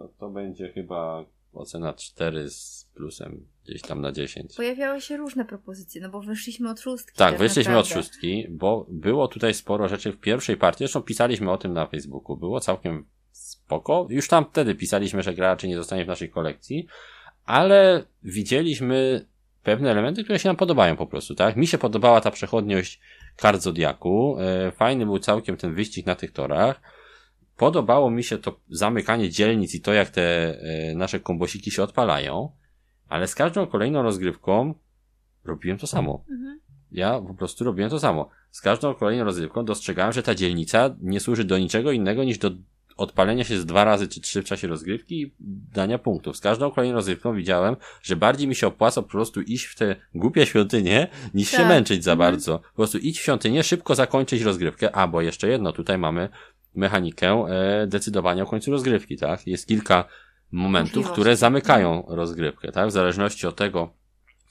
to, to będzie chyba ocena 4 z plusem gdzieś tam na 10. Pojawiały się różne propozycje, no bo wyszliśmy od szóstki. Tak, wyszliśmy od naprawdę. szóstki, bo było tutaj sporo rzeczy w pierwszej partii, zresztą pisaliśmy o tym na Facebooku, było całkiem spoko. Już tam wtedy pisaliśmy, że gra raczej nie zostanie w naszej kolekcji, ale widzieliśmy pewne elementy, które się nam podobają po prostu, tak? Mi się podobała ta przechodniość kart Zodiaku, e, fajny był całkiem ten wyścig na tych torach, podobało mi się to zamykanie dzielnic i to, jak te e, nasze kombosiki się odpalają, ale z każdą kolejną rozgrywką robiłem to samo Mhm. ja po prostu robiłem to samo. Z każdą kolejną rozrywką dostrzegałem, że ta dzielnica nie służy do niczego innego niż do odpalenia się z dwa razy czy trzy w czasie rozgrywki i dania punktów. Z każdą kolejną rozrywką widziałem, że bardziej mi się opłaca po prostu iść w te głupie świątynie, niż się Tak. męczyć za Mhm. bardzo. Po prostu idź w świątynię, szybko zakończyć rozgrywkę, a bo jeszcze jedno, tutaj mamy mechanikę e, decydowania o końcu rozgrywki, tak? Jest kilka momentów, Możliwości. które zamykają rozgrywkę, tak? W zależności od tego,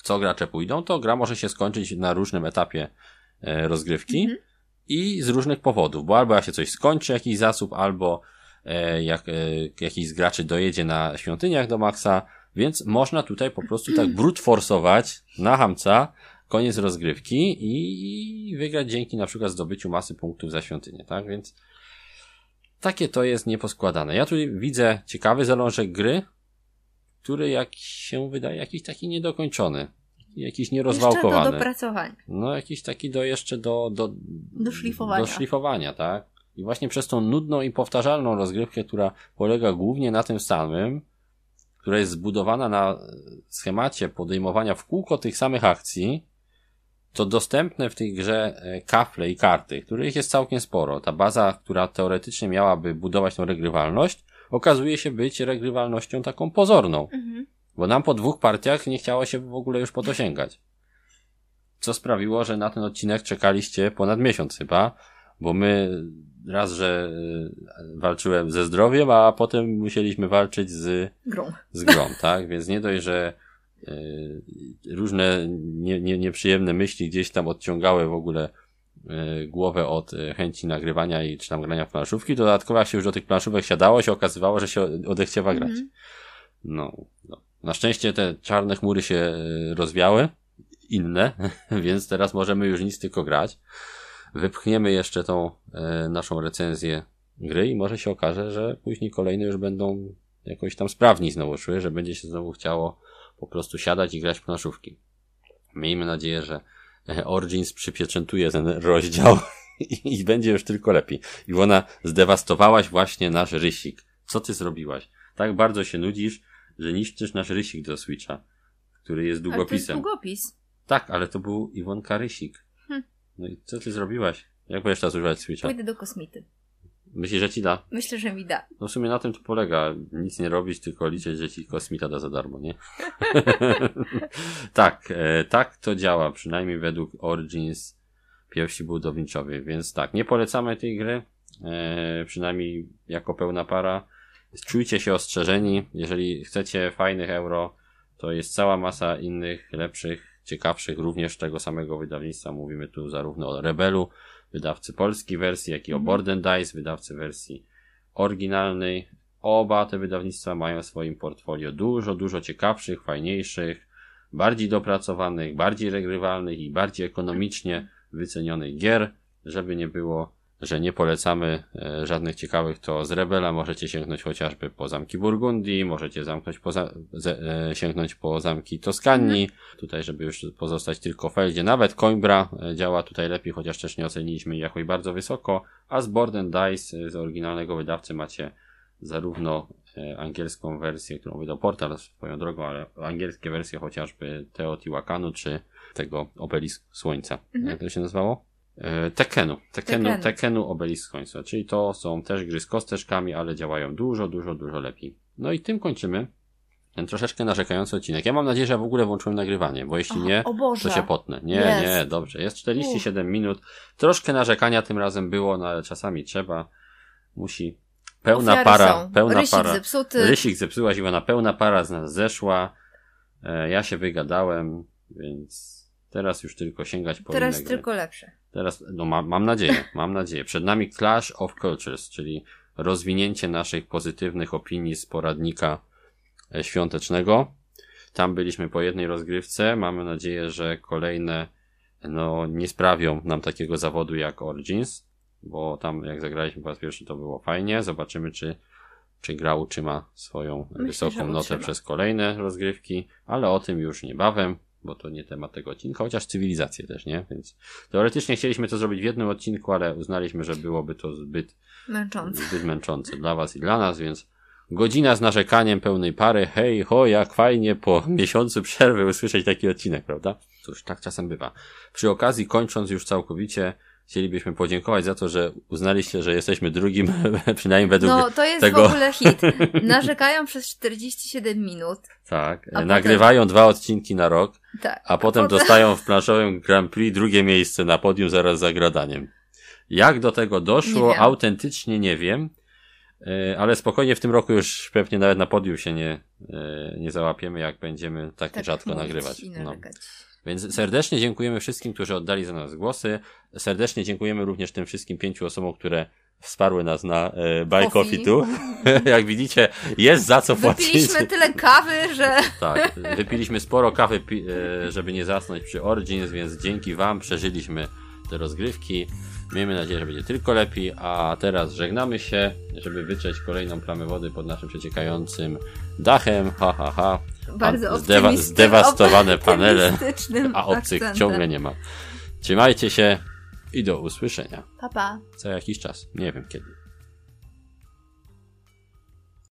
co gracze pójdą, to gra może się skończyć na różnym etapie e, rozgrywki Mhm. i z różnych powodów, bo albo jak się coś skończy, jakiś zasób, albo e, jak jakiś z graczy dojedzie na świątyniach do maksa, więc można tutaj po prostu tak brute forsować na hamca koniec rozgrywki i wygrać dzięki na przykład zdobyciu masy punktów za świątynię, tak? Więc takie to jest nieposkładane. Ja tu widzę ciekawy zalążek gry, który jak się wydaje jakiś taki niedokończony. Jakiś Jeszcze do nierozwałkowany. dopracowania. No, jakiś taki do jeszcze do, do, Do szlifowania. Do szlifowania, tak? I właśnie przez tą nudną i powtarzalną rozgrywkę, która polega głównie na tym samym, która jest zbudowana na schemacie podejmowania w kółko tych samych akcji, to dostępne w tej grze e, kafle i karty, których jest całkiem sporo. Ta baza, która teoretycznie miałaby budować tą regrywalność, okazuje się być regrywalnością taką pozorną. Mhm. Bo nam po dwóch partiach nie chciało się w ogóle już po to sięgać. Co sprawiło, że na ten odcinek czekaliście ponad miesiąc chyba, bo my raz, że y, walczyłem ze zdrowiem, a potem musieliśmy walczyć z, Grą. z grą, tak? Więc nie dość, że różne nie, nie, nieprzyjemne myśli gdzieś tam odciągały w ogóle e, głowę od e, chęci nagrywania i czy tam grania w planszówki. Dodatkowo jak się już do tych planszówek siadało, się okazywało, że się odechciewa grać. Mhm. No, no. Na szczęście te czarne chmury się e, rozwiały, inne, więc teraz możemy już nic tylko grać. Wypchniemy jeszcze tą e, naszą recenzję gry i może się okaże, że później kolejne już będą jakoś tam sprawni znowu szły, że będzie się znowu chciało po prostu siadać i grać w planszówki. Miejmy nadzieję, że e, Origins przypieczętuje ten rozdział i, i będzie już tylko lepiej. Iwona, zdewastowałaś właśnie nasz rysik. Co ty zrobiłaś? Tak bardzo się nudzisz, że niszczysz nasz rysik do Switcha, który jest Ale to jest długopisem. długopis. Tak, ale to był Iwonka Rysik. Hm. No i co ty zrobiłaś? Jak będziesz teraz używać Switcha? Pójdę do kosmity. Myślisz, że ci da? Myślę, że mi da. No w sumie na tym to polega. Nic nie robić, tylko liczyć, że ci kosmita da za darmo, nie? tak, e, tak to działa, przynajmniej według Origins pierwsi budowniczowie, więc tak, nie polecamy tej gry, e, przynajmniej jako pełna para. Czujcie się ostrzeżeni, jeżeli chcecie fajnych euro, to jest cała masa innych, lepszych, ciekawszych, również tego samego wydawnictwa. Mówimy tu zarówno o Rebelu, wydawcy polskiej wersji, jak i o Mhm. Board and Dice, wydawcy wersji oryginalnej. Oba te wydawnictwa mają w swoim portfolio dużo, dużo ciekawszych, fajniejszych, bardziej dopracowanych, bardziej regrywalnych i bardziej ekonomicznie wycenionych gier, żeby nie było, że nie polecamy e, żadnych ciekawych, to z Rebela możecie sięgnąć chociażby po zamki Burgundii, możecie zamknąć po za, e, sięgnąć po zamki Toskanii, tutaj żeby już pozostać tylko w Feldzie, nawet Coimbra e, działa tutaj lepiej, chociaż też nie oceniliśmy jej jakoś bardzo wysoko, a z Board and Dice z oryginalnego wydawcy macie zarówno angielską wersję, którą wydał portal swoją drogą, ale angielskie wersje chociażby Teotihuacanu czy tego Obelisk Słońca. Mhm. Jak to się nazywało? E, Tekenu. Tekenu, Tekenu. Tekenu Obelisk Słońca. Czyli to są też gry z kosteczkami, ale działają dużo, dużo, dużo lepiej. No i tym kończymy ten troszeczkę narzekający odcinek. Ja mam nadzieję, że ja w ogóle włączyłem nagrywanie, bo jeśli O, nie, to się potnę. Nie, Jest. nie, dobrze. Jest 47 minut. Troszkę narzekania tym razem było, no ale czasami trzeba. Musi. Pełna Ofiary para, są. pełna Rysik para. zepsuty. Rysik zepsułaś, Iwona, pełna para z nas zeszła. E, ja się wygadałem, więc teraz już tylko sięgać po Teraz inne gry. tylko lepsze. Teraz, no mam, mam nadzieję, mam nadzieję. Przed nami Clash of Cultures, czyli rozwinięcie naszych pozytywnych opinii z poradnika e, świątecznego. Tam byliśmy po jednej rozgrywce. Mamy nadzieję, że kolejne no, nie sprawią nam takiego zawodu jak Origins, bo tam jak zagraliśmy po raz pierwszy to było fajnie. Zobaczymy, czy, czy gra utrzyma swoją Myślę, wysoką notę utrzyma. przez kolejne rozgrywki, ale o tym już niebawem, bo to nie temat tego odcinka, chociaż cywilizację też, nie? Więc teoretycznie chcieliśmy to zrobić w jednym odcinku, ale uznaliśmy, że byłoby to zbyt Męczące. zbyt męczące dla was i dla nas, więc godzina z narzekaniem pełnej pary, hej, ho, jak fajnie po miesiącu przerwy usłyszeć taki odcinek, prawda? Cóż, tak czasem bywa. Przy okazji, kończąc już całkowicie, chcielibyśmy podziękować za to, że uznaliście, że jesteśmy drugim, przynajmniej według... No, to jest tego- w ogóle hit. Narzekają przez 47 minut. tak, potem- nagrywają dwa odcinki na rok, Tak. a potem dostają w planszowym Grand Prix drugie miejsce na podium zaraz za gradaniem. Jak do tego Nie doszło, wiem. autentycznie nie wiem, e, ale spokojnie w tym roku już pewnie nawet na podium się nie, e, nie załapiemy, jak będziemy tak, tak rzadko nagrywać. I No. Więc serdecznie dziękujemy wszystkim, którzy oddali za nas głosy. Serdecznie dziękujemy również tym wszystkim pięciu osobom, które wsparły nas na e, Buy Coffee. Tu. Jak widzicie, jest za co płacić. Wypiliśmy tyle kawy, że Tak, wypiliśmy sporo kawy, e, żeby nie zasnąć przy Origins, więc dzięki Wam przeżyliśmy te rozgrywki. Miejmy nadzieję, że będzie tylko lepiej, a teraz żegnamy się, żeby wyczeć kolejną plamę wody pod naszym przeciekającym dachem. Ha, ha, ha. Bardzo zdewa- zdewastowane panele, a obcych akcentem. ciągle nie ma. Trzymajcie się i do usłyszenia Pa, pa. za jakiś czas. Nie wiem kiedy.